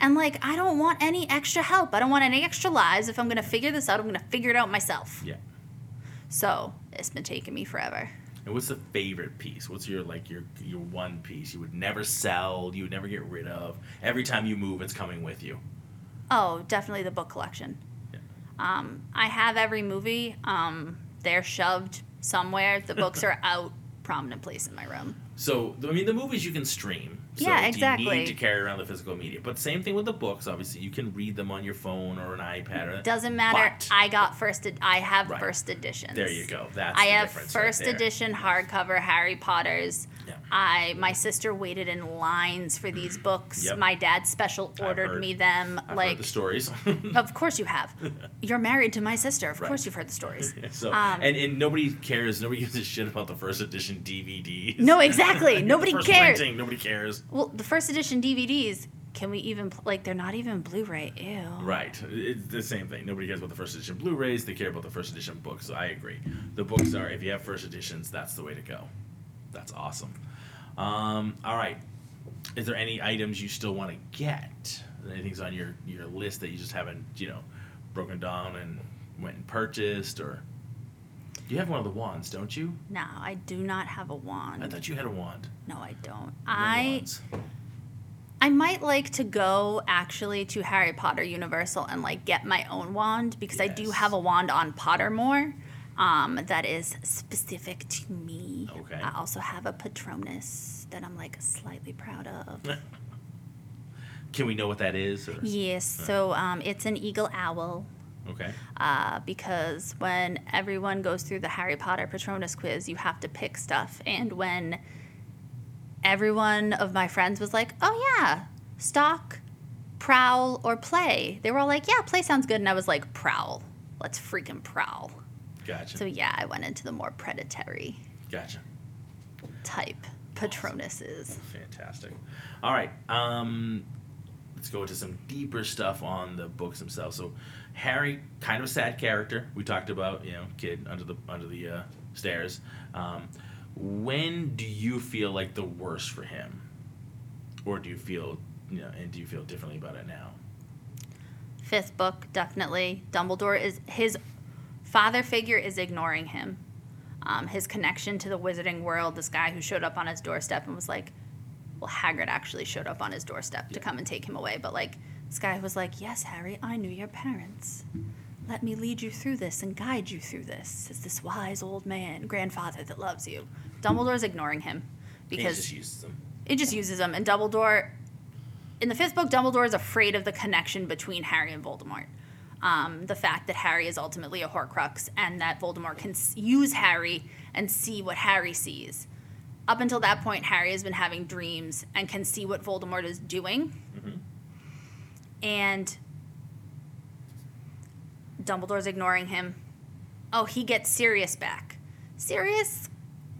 And like, I don't want any extra help. I don't want any extra lives. If I'm going to figure this out, I'm going to figure it out myself. Yeah. So it's been taking me forever. And what's the favorite piece? What's your like your your one piece you would never sell, you would never get rid of. Every time you move, it's coming with you. Oh, definitely the book collection. Yeah. Um, I have every movie. Um, they're shoved somewhere. The books are out, prominent place in my room. So I mean, the movies you can stream. So Yeah, Do you exactly. need to carry around the physical media, but same thing with the books. Obviously, you can read them on your phone or an iPad. Or, Doesn't matter. I got first. Ed- I have Right. first editions. There you go. That's I the have right first there. edition hardcover Harry Potter's. Yeah. I my sister waited in lines for these books. Yep. My dad special ordered heard- me them. I've like heard the stories. Of course you have. You're married to my sister. Of Right. course you've heard the stories. so Um, and, and nobody cares. Nobody gives a shit about the first edition DVDs. No, exactly. Nobody cares. printing, nobody cares. Well, the first edition DVDs, can we even like they're not even Blu-ray. Ew. Right. It's the same thing. Nobody cares about the first edition Blu-rays. They care about the first edition books. So I agree. The books are, if you have first editions, that's the way to go. That's awesome. Um, all right. Is there any items you still want to get? Anything's on your, your list that you just haven't, you know, broken down and went and purchased or you have one of the wands, don't you? No, I do not have a wand. I thought you had a wand. no, I don't. No I wands. I might like to go actually to Harry Potter Universal and like get my own wand because I do have a wand on Pottermore um, that is specific to me. Okay. I also have a Patronus that I'm like slightly proud of. Can we know what that is? Or? yes, so um, it's an eagle owl. Okay. uh, because when everyone goes through the Harry Potter Patronus quiz, you have to pick stuff. And when everyone of my friends was like, oh, yeah, stalk, prowl, or play, they were all like, yeah, play sounds good. And I was like, prowl. Let's freaking prowl. Gotcha. So, yeah, I went into the more predatory gotcha. type Patronuses. Fantastic. All right. Um, let's go into some deeper stuff on the books themselves. So, Harry, kind of a sad character. We talked about, you know, kid under the under the uh, stairs. Um, when do you feel like the worst for him, or do you feel, you know, and do you feel differently about it now? Fifth book, definitely. Dumbledore is his father figure is ignoring him. Um, his connection to the wizarding world, this guy who showed up on his doorstep and was like, well, Hagrid actually showed up on his doorstep to come and take him away. But like, this guy was like, yes, Harry, I knew your parents. Let me lead you through this and guide you through this It's this wise old man, grandfather that loves you. Dumbledore's ignoring him he because just uses them. it just uses them. And Dumbledore, in the fifth book, Dumbledore is afraid of the connection between Harry and Voldemort. Um, the fact that Harry is ultimately a Horcrux and that Voldemort can s- use Harry and see what Harry sees. Up until that point, Harry has been having dreams and can see what Voldemort is doing. And Dumbledore's ignoring him. Oh, he gets Sirius back. Sirius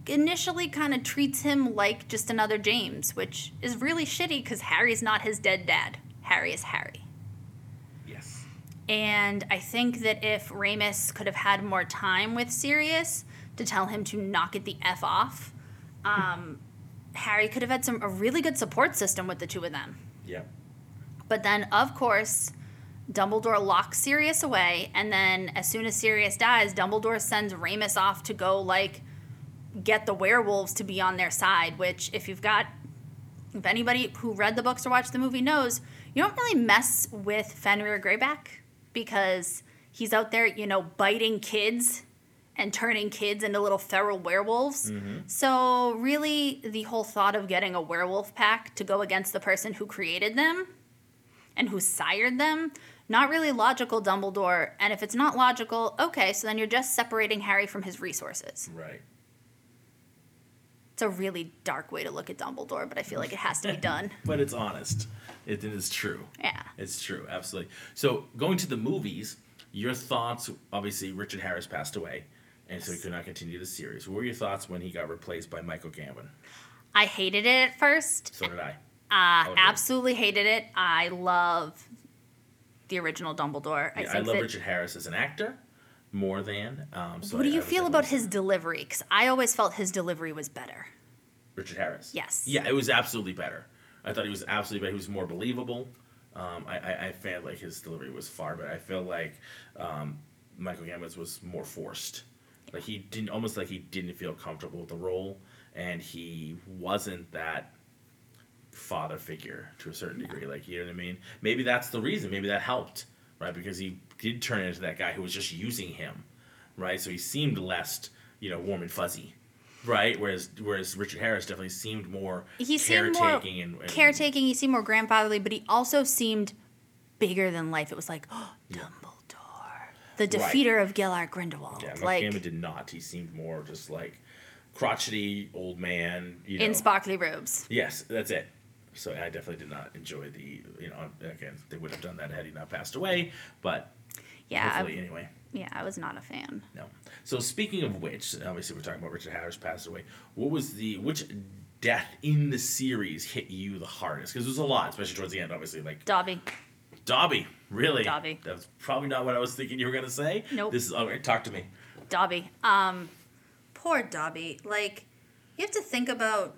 initially kind of treats him like just another James, which is really shitty because Harry's not his dead dad. Harry is Harry. And I think that if Remus could have had more time with Sirius to tell him to knock it the F off, um, Harry could have had some a really good support system with the two of them. Yep. But then, of course, Dumbledore locks Sirius away, and then as soon as Sirius dies, Dumbledore sends Remus off to go like get the werewolves to be on their side. Which, if you've got, if anybody who read the books or watched the movie knows, you don't really mess with Fenrir Greyback because he's out there, you know, biting kids and turning kids into little feral werewolves. Mm-hmm. So, really, the whole thought of getting a werewolf pack to go against the person who created them and who sired them, not really logical, Dumbledore. And if it's not logical, okay, so then you're just separating Harry from his resources. Right. A really dark way to look at Dumbledore, but I feel like it has to be done. But it's honest. It is true. Yeah. It's true, absolutely. So going to the movies, your thoughts? Obviously, Richard Harris passed away, and so he could not continue the series. What were your thoughts when he got replaced by Michael Gambon? I hated it at first. So did I. Uh, absolutely hated it. I love the original Dumbledore. I Yeah, I, think love that, Richard Harris as an actor more than. Um, so What I- do you feel about his delivery? Because I always felt his delivery was better. Richard Harris? Yes. Yeah, it was absolutely better. I thought he was absolutely better. He was more believable. Um, I, I, I felt like his delivery was far better. I feel like um, Michael Gambon's was more forced. Like he didn't, almost like he didn't feel comfortable with the role, and he wasn't that father figure to a certain degree. Like you know what I mean? Maybe that's the reason. Maybe that helped, right? Because he did turn into that guy who was just using him, right? So he seemed less, you know, warm and fuzzy. Right, whereas whereas Richard Harris definitely seemed more He seemed more caretaking and, and caretaking. He seemed more grandfatherly, but he also seemed bigger than life. It was like, oh, Dumbledore, the defeater of Gellert Grindelwald. Yeah, like Gambon did not. He seemed more just like crotchety old man. You know. in sparkly robes. Yes, that's it. So I definitely did not enjoy the. You know, again, they would have done that had he not passed away. But Yeah, hopefully, I, anyway, yeah, I was not a fan. no. So speaking of which, obviously we're talking about Richard Harris passed away. What was the which death in the series hit you the hardest? Because there's a lot, especially towards the end. Obviously, like Dobby. Dobby. Really? Dobby. That's probably not what I was thinking you were gonna say. Nope. This is all right. Talk to me. Dobby. Um, poor Dobby. Like, you have to think about.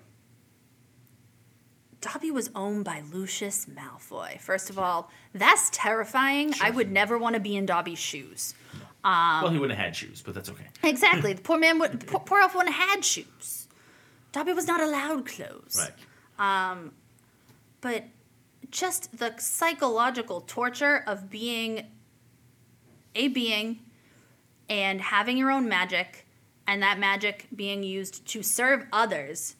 Dobby was owned by Lucius Malfoy. First of all, that's terrifying. I would never want to be in Dobby's shoes. well, he wouldn't have had shoes, but that's okay. Exactly. the poor man would. Poor, poor elf wouldn't have had shoes. Dobby was not allowed clothes. Right. Um, But just the psychological torture of being a being and having your own magic and that magic being used to serve others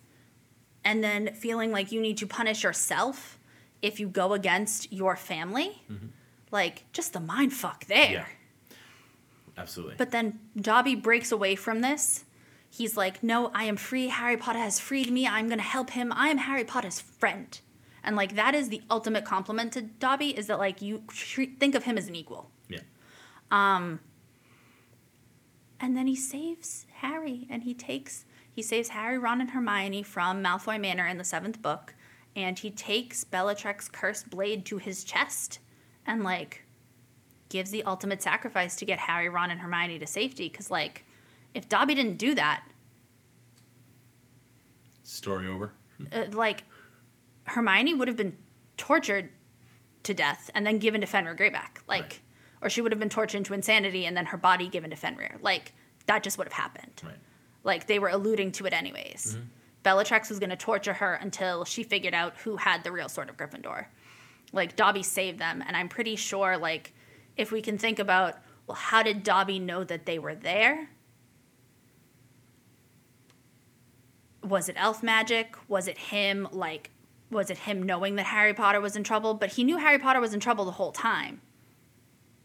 and then feeling like you need to punish yourself if you go against your family. Mm-hmm. Like just the mind fuck there. Yeah. Absolutely. But then Dobby breaks away from this. He's like, No, I am free. Harry Potter has freed me. I'm going to help him. I am Harry Potter's friend. And like, that is the ultimate compliment to Dobby is that like you treat, think of him as an equal. yeah. Um, and then he saves Harry and he takes, he saves Harry, Ron, and Hermione from Malfoy Manor in the seventh book. And he takes Bellatrix's cursed blade to his chest and like gives the ultimate sacrifice to get Harry, Ron, and Hermione to safety. Because like, if Dobby didn't do that, Story over. uh, like Hermione would have been tortured to death and then given to Fenrir Greyback, like, Right. or she would have been tortured into insanity and then her body given to Fenrir. Like that just would have happened. Right. Like they were alluding to it anyways. Mm-hmm. Bellatrix was going to torture her until she figured out who had the real sword of Gryffindor. Like Dobby saved them, and I'm pretty sure like if we can think about well, how did Dobby know that they were there? was it elf magic? Was it him like was it him knowing that Harry Potter was in trouble? But he knew Harry Potter was in trouble the whole time.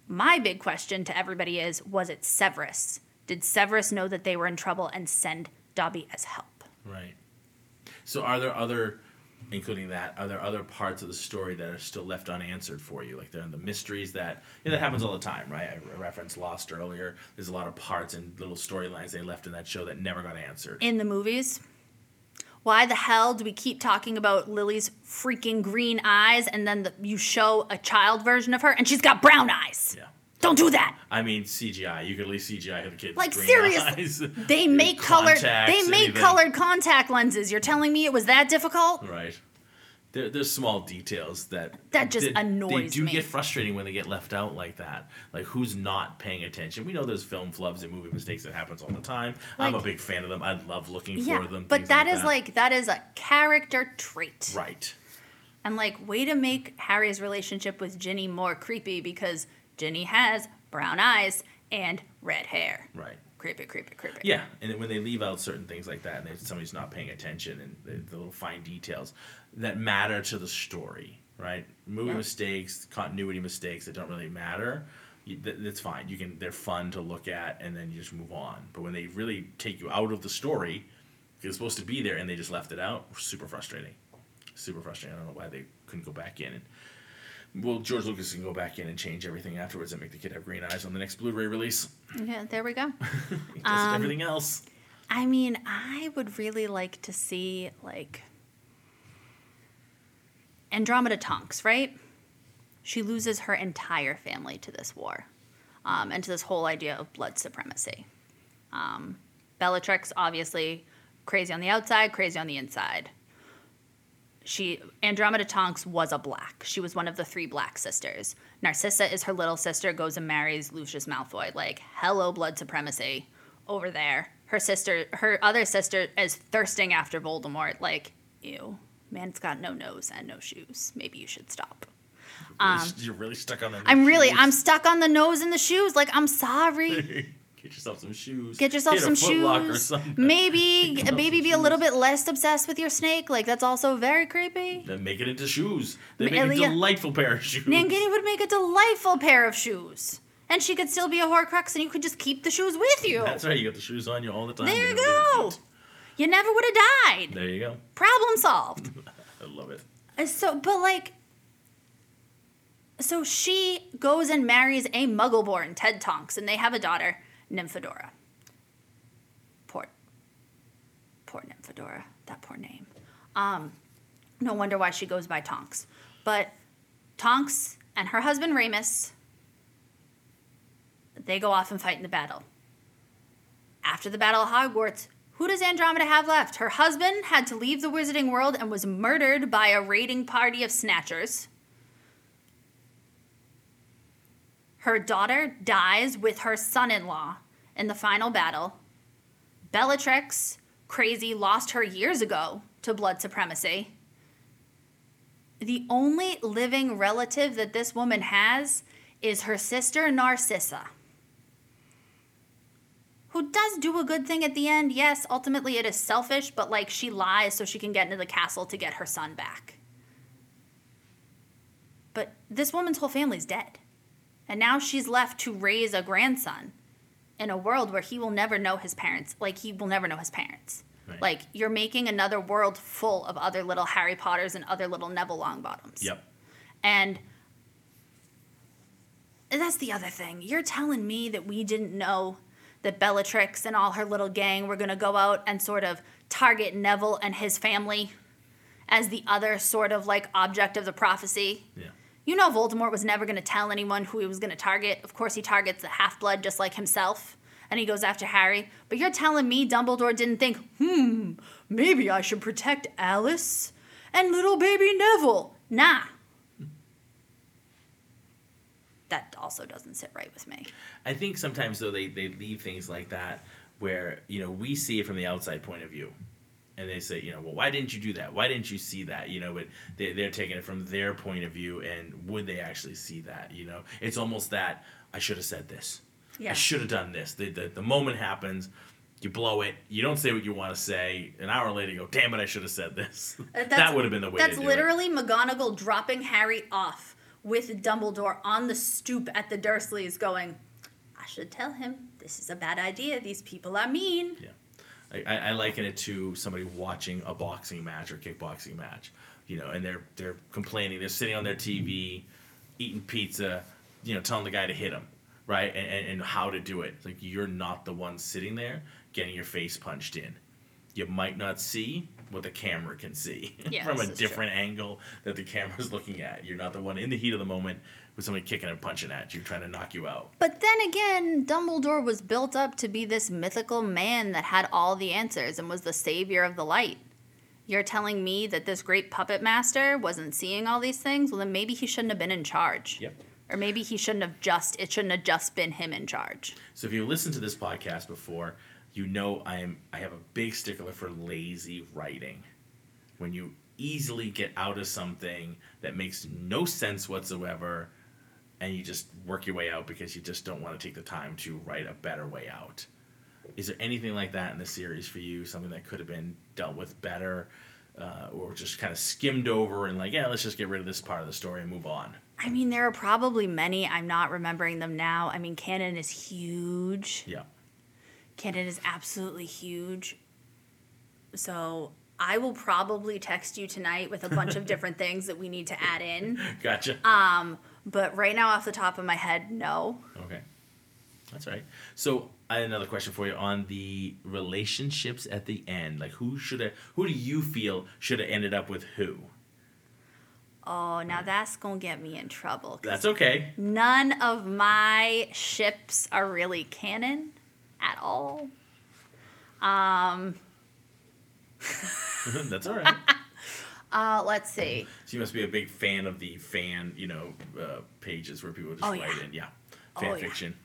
My big question to everybody is was it Severus? Did Severus know that they were in trouble and send Dobby as help? Right. So are there other, including that, are there other parts of the story that are still left unanswered for you? Like there are the mysteries that you know, that happens all the time, right? I referenced Lost earlier. There's a lot of parts and little storylines they left in that show that never got answered. In the movies, why the hell do we keep talking about Lily's freaking green eyes and then the, you show a child version of her and she's got brown eyes? Yeah. Don't do that. I mean CGI. You could at least CGI have the kids. Like seriously, eyes. they make colored. They make anything. colored contact lenses. You're telling me it was that difficult? Right. There, there's small details that That just they, They do me. get frustrating when they get left out like that. Like who's not paying attention? We know there's film flubs and movie mistakes that happens all the time. I'm a big fan of them. I love looking Yeah, for them. but that like is like that is a character trait. right. And like, way to make Harry's relationship with Ginny more creepy because Ginny has brown eyes and red hair. Right. Creepy, creepy, creepy. Yeah, and when they leave out certain things like that, and if somebody's not paying attention, and the, the little fine details that matter to the story, right? Movie mistakes, continuity mistakes that don't really matter. You, th- that's fine. You can. They're fun to look at, and then you just move on. But when they really take you out of the story, it's supposed to be there, and they just left it out. Super frustrating. Super frustrating. I don't know why they couldn't go back in and. Well, George Lucas can go back in and change everything afterwards and make the kid have green eyes on the next Blu-ray release. Yeah, there we go. Um, everything else. I mean, I would really like to see like Andromeda Tonks, right? She loses her entire family to this war, um, and to this whole idea of blood supremacy. Um, Bellatrix, obviously, crazy on the outside, crazy on the inside. She Andromeda Tonks was a black. She was one of the three black sisters. Narcissa is her little sister, goes and marries Lucius Malfoy. Like, hello, blood supremacy over there. Her sister, her other sister, is thirsting after Voldemort. Like, ew, man's got no nose and no shoes. Maybe you should stop. Um, You're really stuck on the. I'm really, shoes. I'm stuck on the nose and the shoes. Like, I'm sorry. Get yourself some shoes. Get yourself some Foot Locker or shoes. Maybe, maybe be a little bit less obsessed with your snake. Like, that's also very creepy. Then make it into shoes. They Ma- make a delightful pair of shoes. Nagini would make a delightful pair of shoes. And she could still be a Horcrux, and you could just keep the shoes with you. That's right. You got the shoes on you all the time. There you don't leave your go. You never would have died. There you go. Problem solved. I love it. Uh, so, but like, so she goes and marries a Muggleborn, Ted Tonks, and they have a daughter, Nymphadora. Poor, poor Nymphadora. That poor name. Um, no wonder why she goes by Tonks. But Tonks and her husband Remus, they go off and fight in the battle. After the Battle of Hogwarts, who does Andromeda have left? Her husband had to leave the wizarding world and was murdered by a raiding party of snatchers. Her daughter dies with her son in law in the final battle. Bellatrix, crazy, lost her years ago to blood supremacy. The only living relative that this woman has is her sister Narcissa who does do a good thing at the end. Yes, ultimately it is selfish, but like she lies so she can get into the castle to get her son back. But this woman's whole family's dead. And now she's left to raise a grandson in a world where he will never know his parents. Like he will never know his parents. Right. Like you're making another world full of other little Harry Potters and other little Neville Longbottoms. Yep. And that's the other thing. You're telling me that we didn't know that Bellatrix and all her little gang were going to go out and sort of target Neville and his family as the other sort of like object of the prophecy. Yeah. You know, Voldemort was never going to tell anyone who he was going to target. Of course, he targets the half blood just like himself, and he goes after Harry. But you're telling me Dumbledore didn't think, hmm, maybe I should protect Alice and little baby Neville? Nah. That also doesn't sit right with me. I think sometimes though they, they leave things like that where you know we see it from the outside point of view, and they say you know well why didn't you do that why didn't you see that you know but they, they're taking it from their point of view and would they actually see that you know it's almost that I should have said this Yeah. I should have done this the, the the moment happens You blow it. You don't say what you want to say. An hour later, you go, "Damn it! I should have said this." Uh, that would have been the way. That's literally McGonagall dropping Harry off with Dumbledore on the stoop at the Dursleys, going, "I should tell him this is a bad idea. These people are mean." Yeah, I, I, liken it to somebody watching a boxing match or kickboxing match. You know, and they're they're complaining. They're sitting on their TV, eating pizza. You know, telling the guy to hit him, right? And, and, and how to do it. Like you're not the one sitting there getting your face punched in. You might not see what the camera can see Yeah, from a is true. different angle that the camera's looking at. You're not the one in the heat of the moment with somebody kicking and punching at you, trying to knock you out. But then again, Dumbledore was built up to be this mythical man that had all the answers and was the savior of the light. You're telling me that this great puppet master wasn't seeing all these things? Well, then maybe he shouldn't have been in charge. Yep. Or maybe he shouldn't have just, it shouldn't have just been him in charge. So if you listened to this podcast before, you know I am I have a big stickler for lazy writing. When you easily get out of something that makes no sense whatsoever and you just work your way out because you just don't want to take the time to write a better way out. Is there anything like that in the series for you? Something that could have been dealt with better, uh, or just kind of skimmed over and like, yeah, let's just get rid of this part of the story and move on. I mean, there are probably many. I'm not remembering them now. I mean, canon is huge. Yeah. Canon is absolutely huge. So I will probably text you tonight with a bunch of different things that we need to add in. Gotcha. But right now, off the top of my head, no. Okay. That's right. So I had another question for you on the relationships at the end. Like who should have who do you feel should have ended up with who? Oh, now that's gonna get me in trouble. That's okay. None of my ships are really canon at all. Um, That's all right. Uh, let's see. So you must be a big fan of the fan, you know, uh, pages where people just Oh, write yeah. in, yeah, fan Oh, yeah. fiction.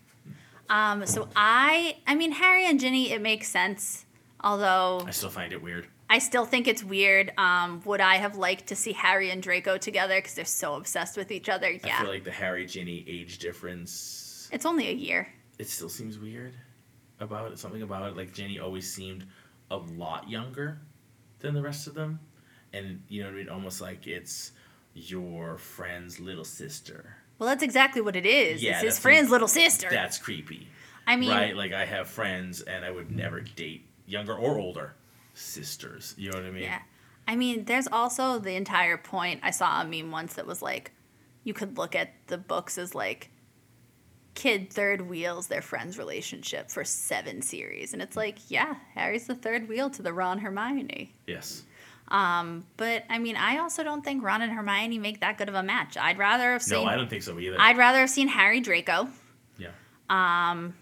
Um, so I, I mean, Harry and Ginny, it makes sense. Although I still find it weird. I still think it's weird. Um, would I have liked to see Harry and Draco together because they're so obsessed with each other? Yeah. I feel like the Harry Ginny age difference. it's only a year. It still seems weird about it. Something about it. Like Ginny always seemed a lot younger than the rest of them, and you know what I mean. Almost like it's your friend's little sister. Well, that's exactly what it is. Yeah, it's his friend's little sister. That's creepy. I mean, right? Like I have friends, and I would never date younger or older sisters. You know what I mean? Yeah. I mean, there's also the entire point. I saw a meme once that was like, you could look at the books as like, kid third wheels their friend's relationship for seven series. And it's like, yeah, Harry's the third wheel to the Ron Hermione. Yes. But I mean, I also don't think Ron and Hermione make that good of a match. I'd rather have seen. No. I don't think so either. I'd rather have seen Harry Draco. yeah. Um,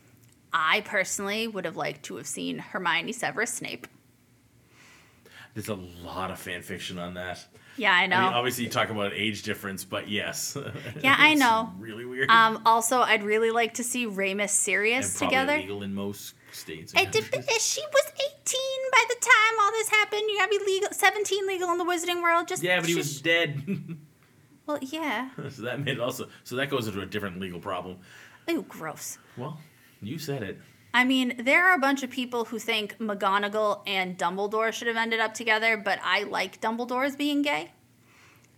I personally would have liked to have seen Hermione Severus Snape. There's a lot of fan fiction on that. Yeah, I know. I mean, obviously, you talk about age difference, but yes. Yeah, I know. Really weird. um, also, I'd really like to see Remus and Sirius probably together. illegal in most states. It dep- she was 18 by the time all this happened. You gotta be legal, 17 legal in the wizarding world. Just yeah, but he was shush. dead. Well, yeah. so that made also. So that goes into a different legal problem. Ooh, gross. Well, you said it. I mean, there are a bunch of people who think McGonagall and Dumbledore should have ended up together, but I like Dumbledore as being gay.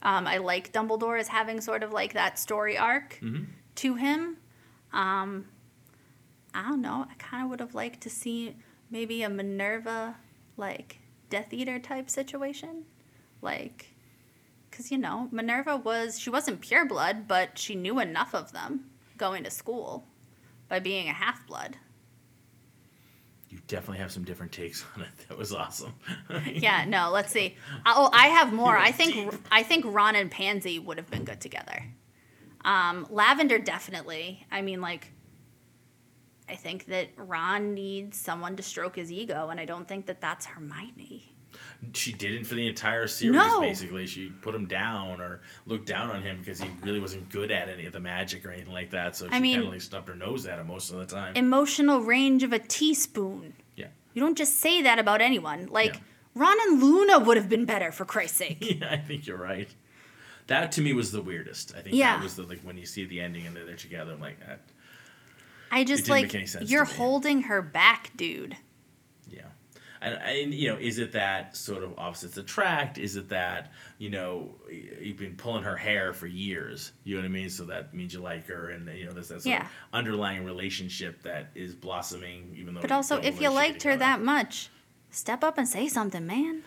Um, I like Dumbledore as having sort of like that story arc to him. Um, I don't know. I kind of would have liked to see maybe a Minerva, like, Death Eater type situation. Like, because, you know, Minerva was, she wasn't pureblood, but she knew enough of them going to school by being a half blood. You definitely have some different takes on it. That was awesome. Yeah, no, let's see. Oh, I have more. I think I think Ron and Pansy would have been good together. Um, Lavender definitely. I mean, like, I think that Ron needs someone to stroke his ego, and I don't think that that's Hermione. she didn't for the entire series. No. Basically, she put him down or looked down on him because he really wasn't good at any of the magic or anything like that. So she I mean- kind of like stubbed her nose at him most of the time. Emotional range of a teaspoon. yeah, You don't just say that about anyone. Like, Yeah. Ron and Luna would have been better, for Christ's sake. yeah, I think you're right. That to me was the weirdest. I think Yeah. that was the like when you see the ending and they're, they're together. I'm like, that. I just like make any sense you're holding her back, dude. Yeah. And, and you know, is it that sort of opposites attract? Is it that you know you've been pulling her hair for years? You know what I mean. So that means you like her, and you know there's that sort Yeah. of underlying relationship that is blossoming, even though. But also, if you liked her that much, step up and say something, man.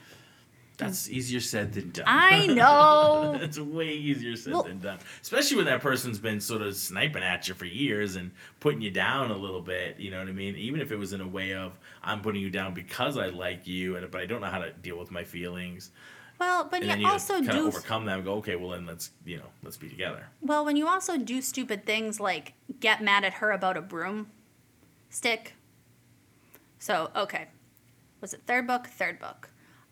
That's easier said than done. I know. It's way easier said Well- than done. Especially when that person's been sort of sniping at you for years and putting you down a little bit. You know what I mean? Even if it was in a way of I'm putting you down because I like you, and but I don't know how to deal with my feelings. Well, but And then you you also kind of do overcome them. and Go okay, well then let's you know let's be together. well when you also do stupid things like get mad at her about a broom stick. So okay, was it third book? Third book.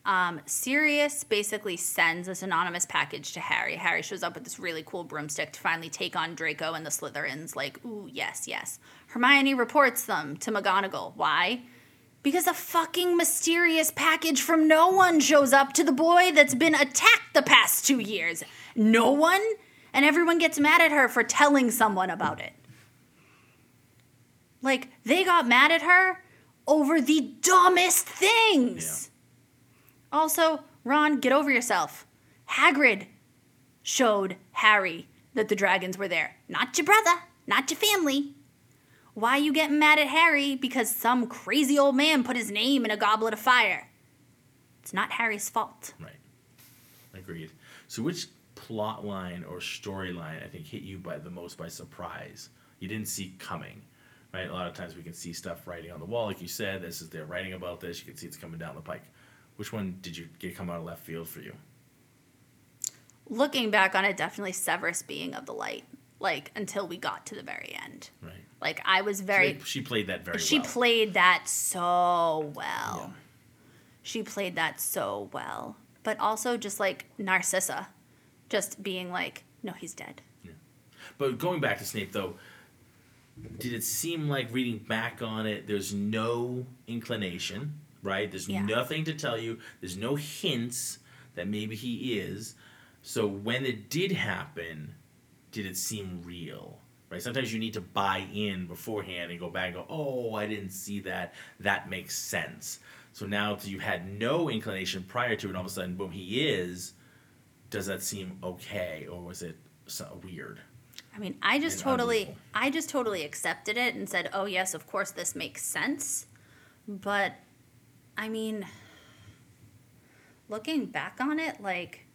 Um, Sirius basically sends this anonymous package to Harry. Harry shows up with this really cool broomstick to finally take on Draco and the Slytherins. Like, ooh, yes, yes. Hermione reports them to McGonagall. Why? Because a fucking mysterious package from no one shows up to the boy that's been attacked the past two years. No one? And everyone gets mad at her for telling someone about it. Like, they got mad at her over the dumbest things. Also, Ron, get over yourself. Hagrid showed Harry that the dragons were there. Not your brother, not your family. Why you getting mad at Harry because some crazy old man put his name in a goblet of fire? It's not Harry's fault. Right. Agreed. So which plot line or storyline I think hit you by the most by surprise? You didn't see coming. Right? A lot of times we can see stuff writing on the wall, like you said, this is they're writing about this, you can see it's coming down the pike. Which one did you get come out of left field for you? Looking back on it, definitely Severus being of the light. Like until we got to the very end. Right. Like I was very She, she played that very she well. played that so well. Yeah. She played that so well. But also just like Narcissa, just being like, no, he's dead. Yeah. But going back to Snape, though, did it seem like reading back on it, there's no inclination, right? There's Yeah. nothing to tell you. There's no hints that maybe he is. So when it did happen, did it seem real? Right? Sometimes you need to buy in beforehand and go back and go, oh, I didn't see that. That makes sense. So now that you had no inclination prior to it, and all of a sudden, boom, he is. Does that seem okay, or was it so weird? I mean, I just totally. I just totally accepted it and said, "Oh yes, of course this makes sense." But, I mean, looking back on it, like,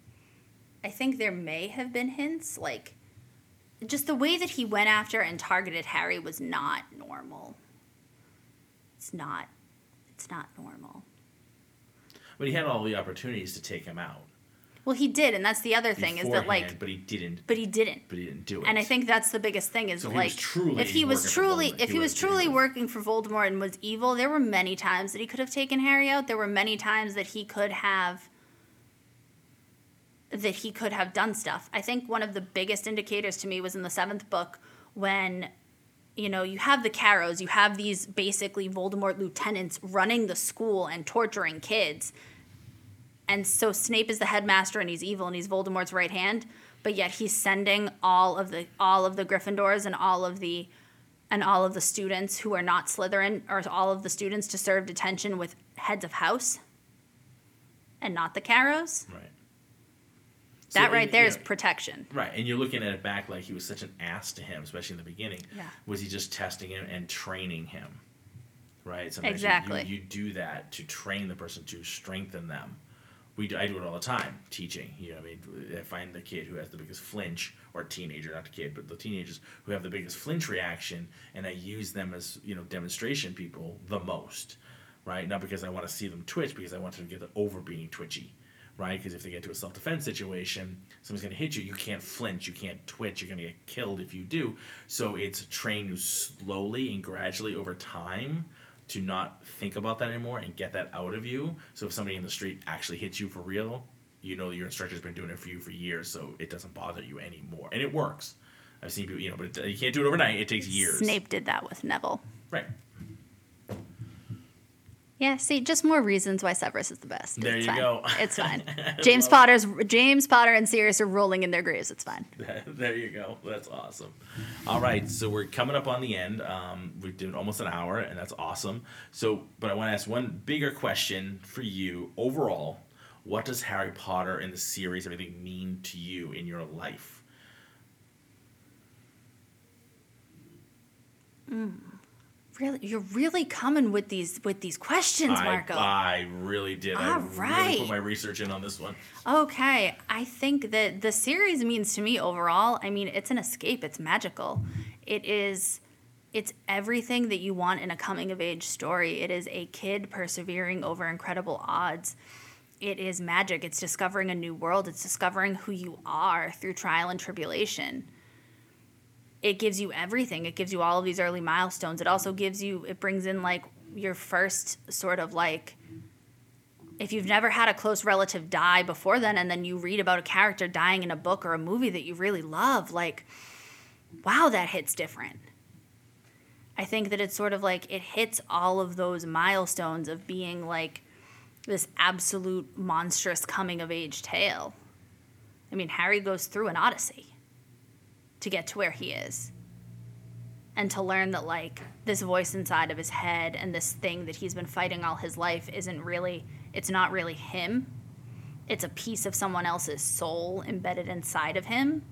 I think there may have been hints, like, just the way that he went after and targeted Harry was not normal. It's not, it's not normal. But he had all the opportunities to take him out. Well, he did, and that's the other thing is that like, but he didn't. but he didn't. But he didn't do it. And I think that's the biggest thing is So if he like was truly if he was truly if he he was truly working for Voldemort and was evil, there were many times that he could have taken Harry out. There were many times that he could have that he could have done stuff. I think one of the biggest indicators to me was in the seventh book when you know, you have the Carrows, you have these basically Voldemort lieutenants running the school and torturing kids. And so Snape is the headmaster and he's evil and he's Voldemort's right hand, but yet he's sending all of the all of the Gryffindors and all of the and all of the students who are not Slytherin or all of the students to serve detention with heads of house and not the Carrows. right. So, That and, right there you is know, protection. right, and you're looking at it back like he was such an ass to him, especially in the beginning. Yeah. Was he just testing him and training him? Right. Sometimes you- Exactly. You, you, do that to train the person to strengthen them. We do, I do it all the time, teaching. You know, I mean, I find the kid who has the biggest flinch, or teenager, not the kid, but the teenagers who have the biggest flinch reaction, and I use them as you know demonstration people the most, right? Not because I want to see them twitch, because I want them to get over being twitchy, right? Because if they get to a self defense situation, someone's to hit you, you can't flinch, you can't twitch, you're to get killed if you do. So it's train you slowly and gradually over time to not think about that anymore and get that out of you. So if somebody in the street actually hits you for real, you know your instructor's been doing it for you for years, so it doesn't bother you anymore, and it works. I've seen people, you know, but it, you can't do it overnight. It takes years. Snape did that with Neville. right? Yeah, see, just more reasons why Severus is the best. There it's you fine. go. It's fine. James Potter's James Potter and Sirius are rolling in their graves. It's fine. there you go. That's awesome. All right, so we're coming up on the end. Um, we're doing almost an hour, and that's awesome. So, but I want to ask one bigger question for you overall. What does Harry Potter and the series, everything, mean to you in your life? Really, you're really coming with these with these questions, Marco. I, I really did. I All really put my research in on this one. Okay, I think that the series means to me overall, I mean, it's an escape, it's magical. It is it's everything that you want in a coming of age story. It is a kid persevering over incredible odds. It is magic. It's discovering a new world. It's discovering who you are through trial and tribulation. It gives you everything. It gives you all of these early milestones. It also gives you it brings in like your first sort of like if you've never had a close relative die before then and then you read about a character dying in a book or a movie that you really love like wow that hits different i think that it's sort of like it hits all of those milestones of being like this absolute monstrous coming of age tale i mean harry goes through an odyssey to get to where he is and to learn that like this voice inside of his head and this thing that he's been fighting all his life isn't really it's not really him it's a piece of someone else's soul embedded inside of him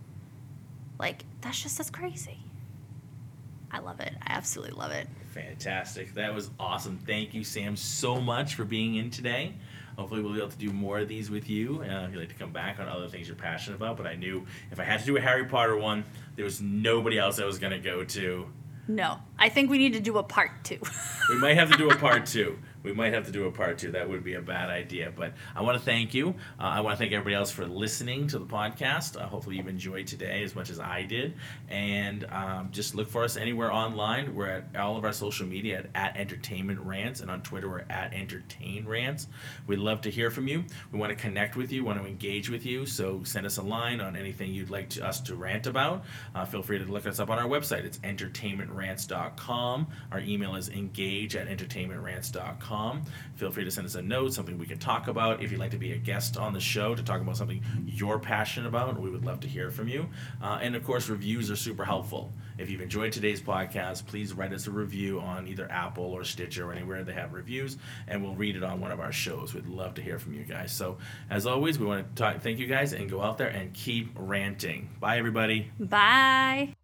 like that's just that's crazy i love it i absolutely love it Fantastic. That was awesome. Thank you, Sam, so much for being in today. Hopefully, we'll be able to do more of these with you. Uh, if you'd like to come back on other things you're passionate about, but I knew if I had to do a Harry Potter one, there was nobody else I was going to go to. no i think we need to do a part two We might have to do a part two. We might have to do a part two. That would be a bad idea. But I want to thank you. Uh, I want to thank everybody else for listening to the podcast. Uh, hopefully, you've enjoyed today as much as I did. And um, just look for us anywhere online. We're at all of our social media at, at Entertainment Rants, and on Twitter, we're at Entertain Rants. We'd love to hear from you. We want to connect with you, want to engage with you. So send us a line on anything you'd like to, us to rant about. Uh, feel free to look us up on our website. It's entertainmentrants.com. Our email is engage at entertainmentrants.com. Feel free to send us a note, something we can talk about. If you'd like to be a guest on the show to talk about something you're passionate about, we would love to hear from you. Uh, and of course, reviews are super helpful. If you've enjoyed today's podcast, please write us a review on either Apple or Stitcher or anywhere they have reviews, and we'll read it on one of our shows. We'd love to hear from you guys. So, as always, we want to talk, thank you guys and go out there and keep ranting. Bye, everybody. bye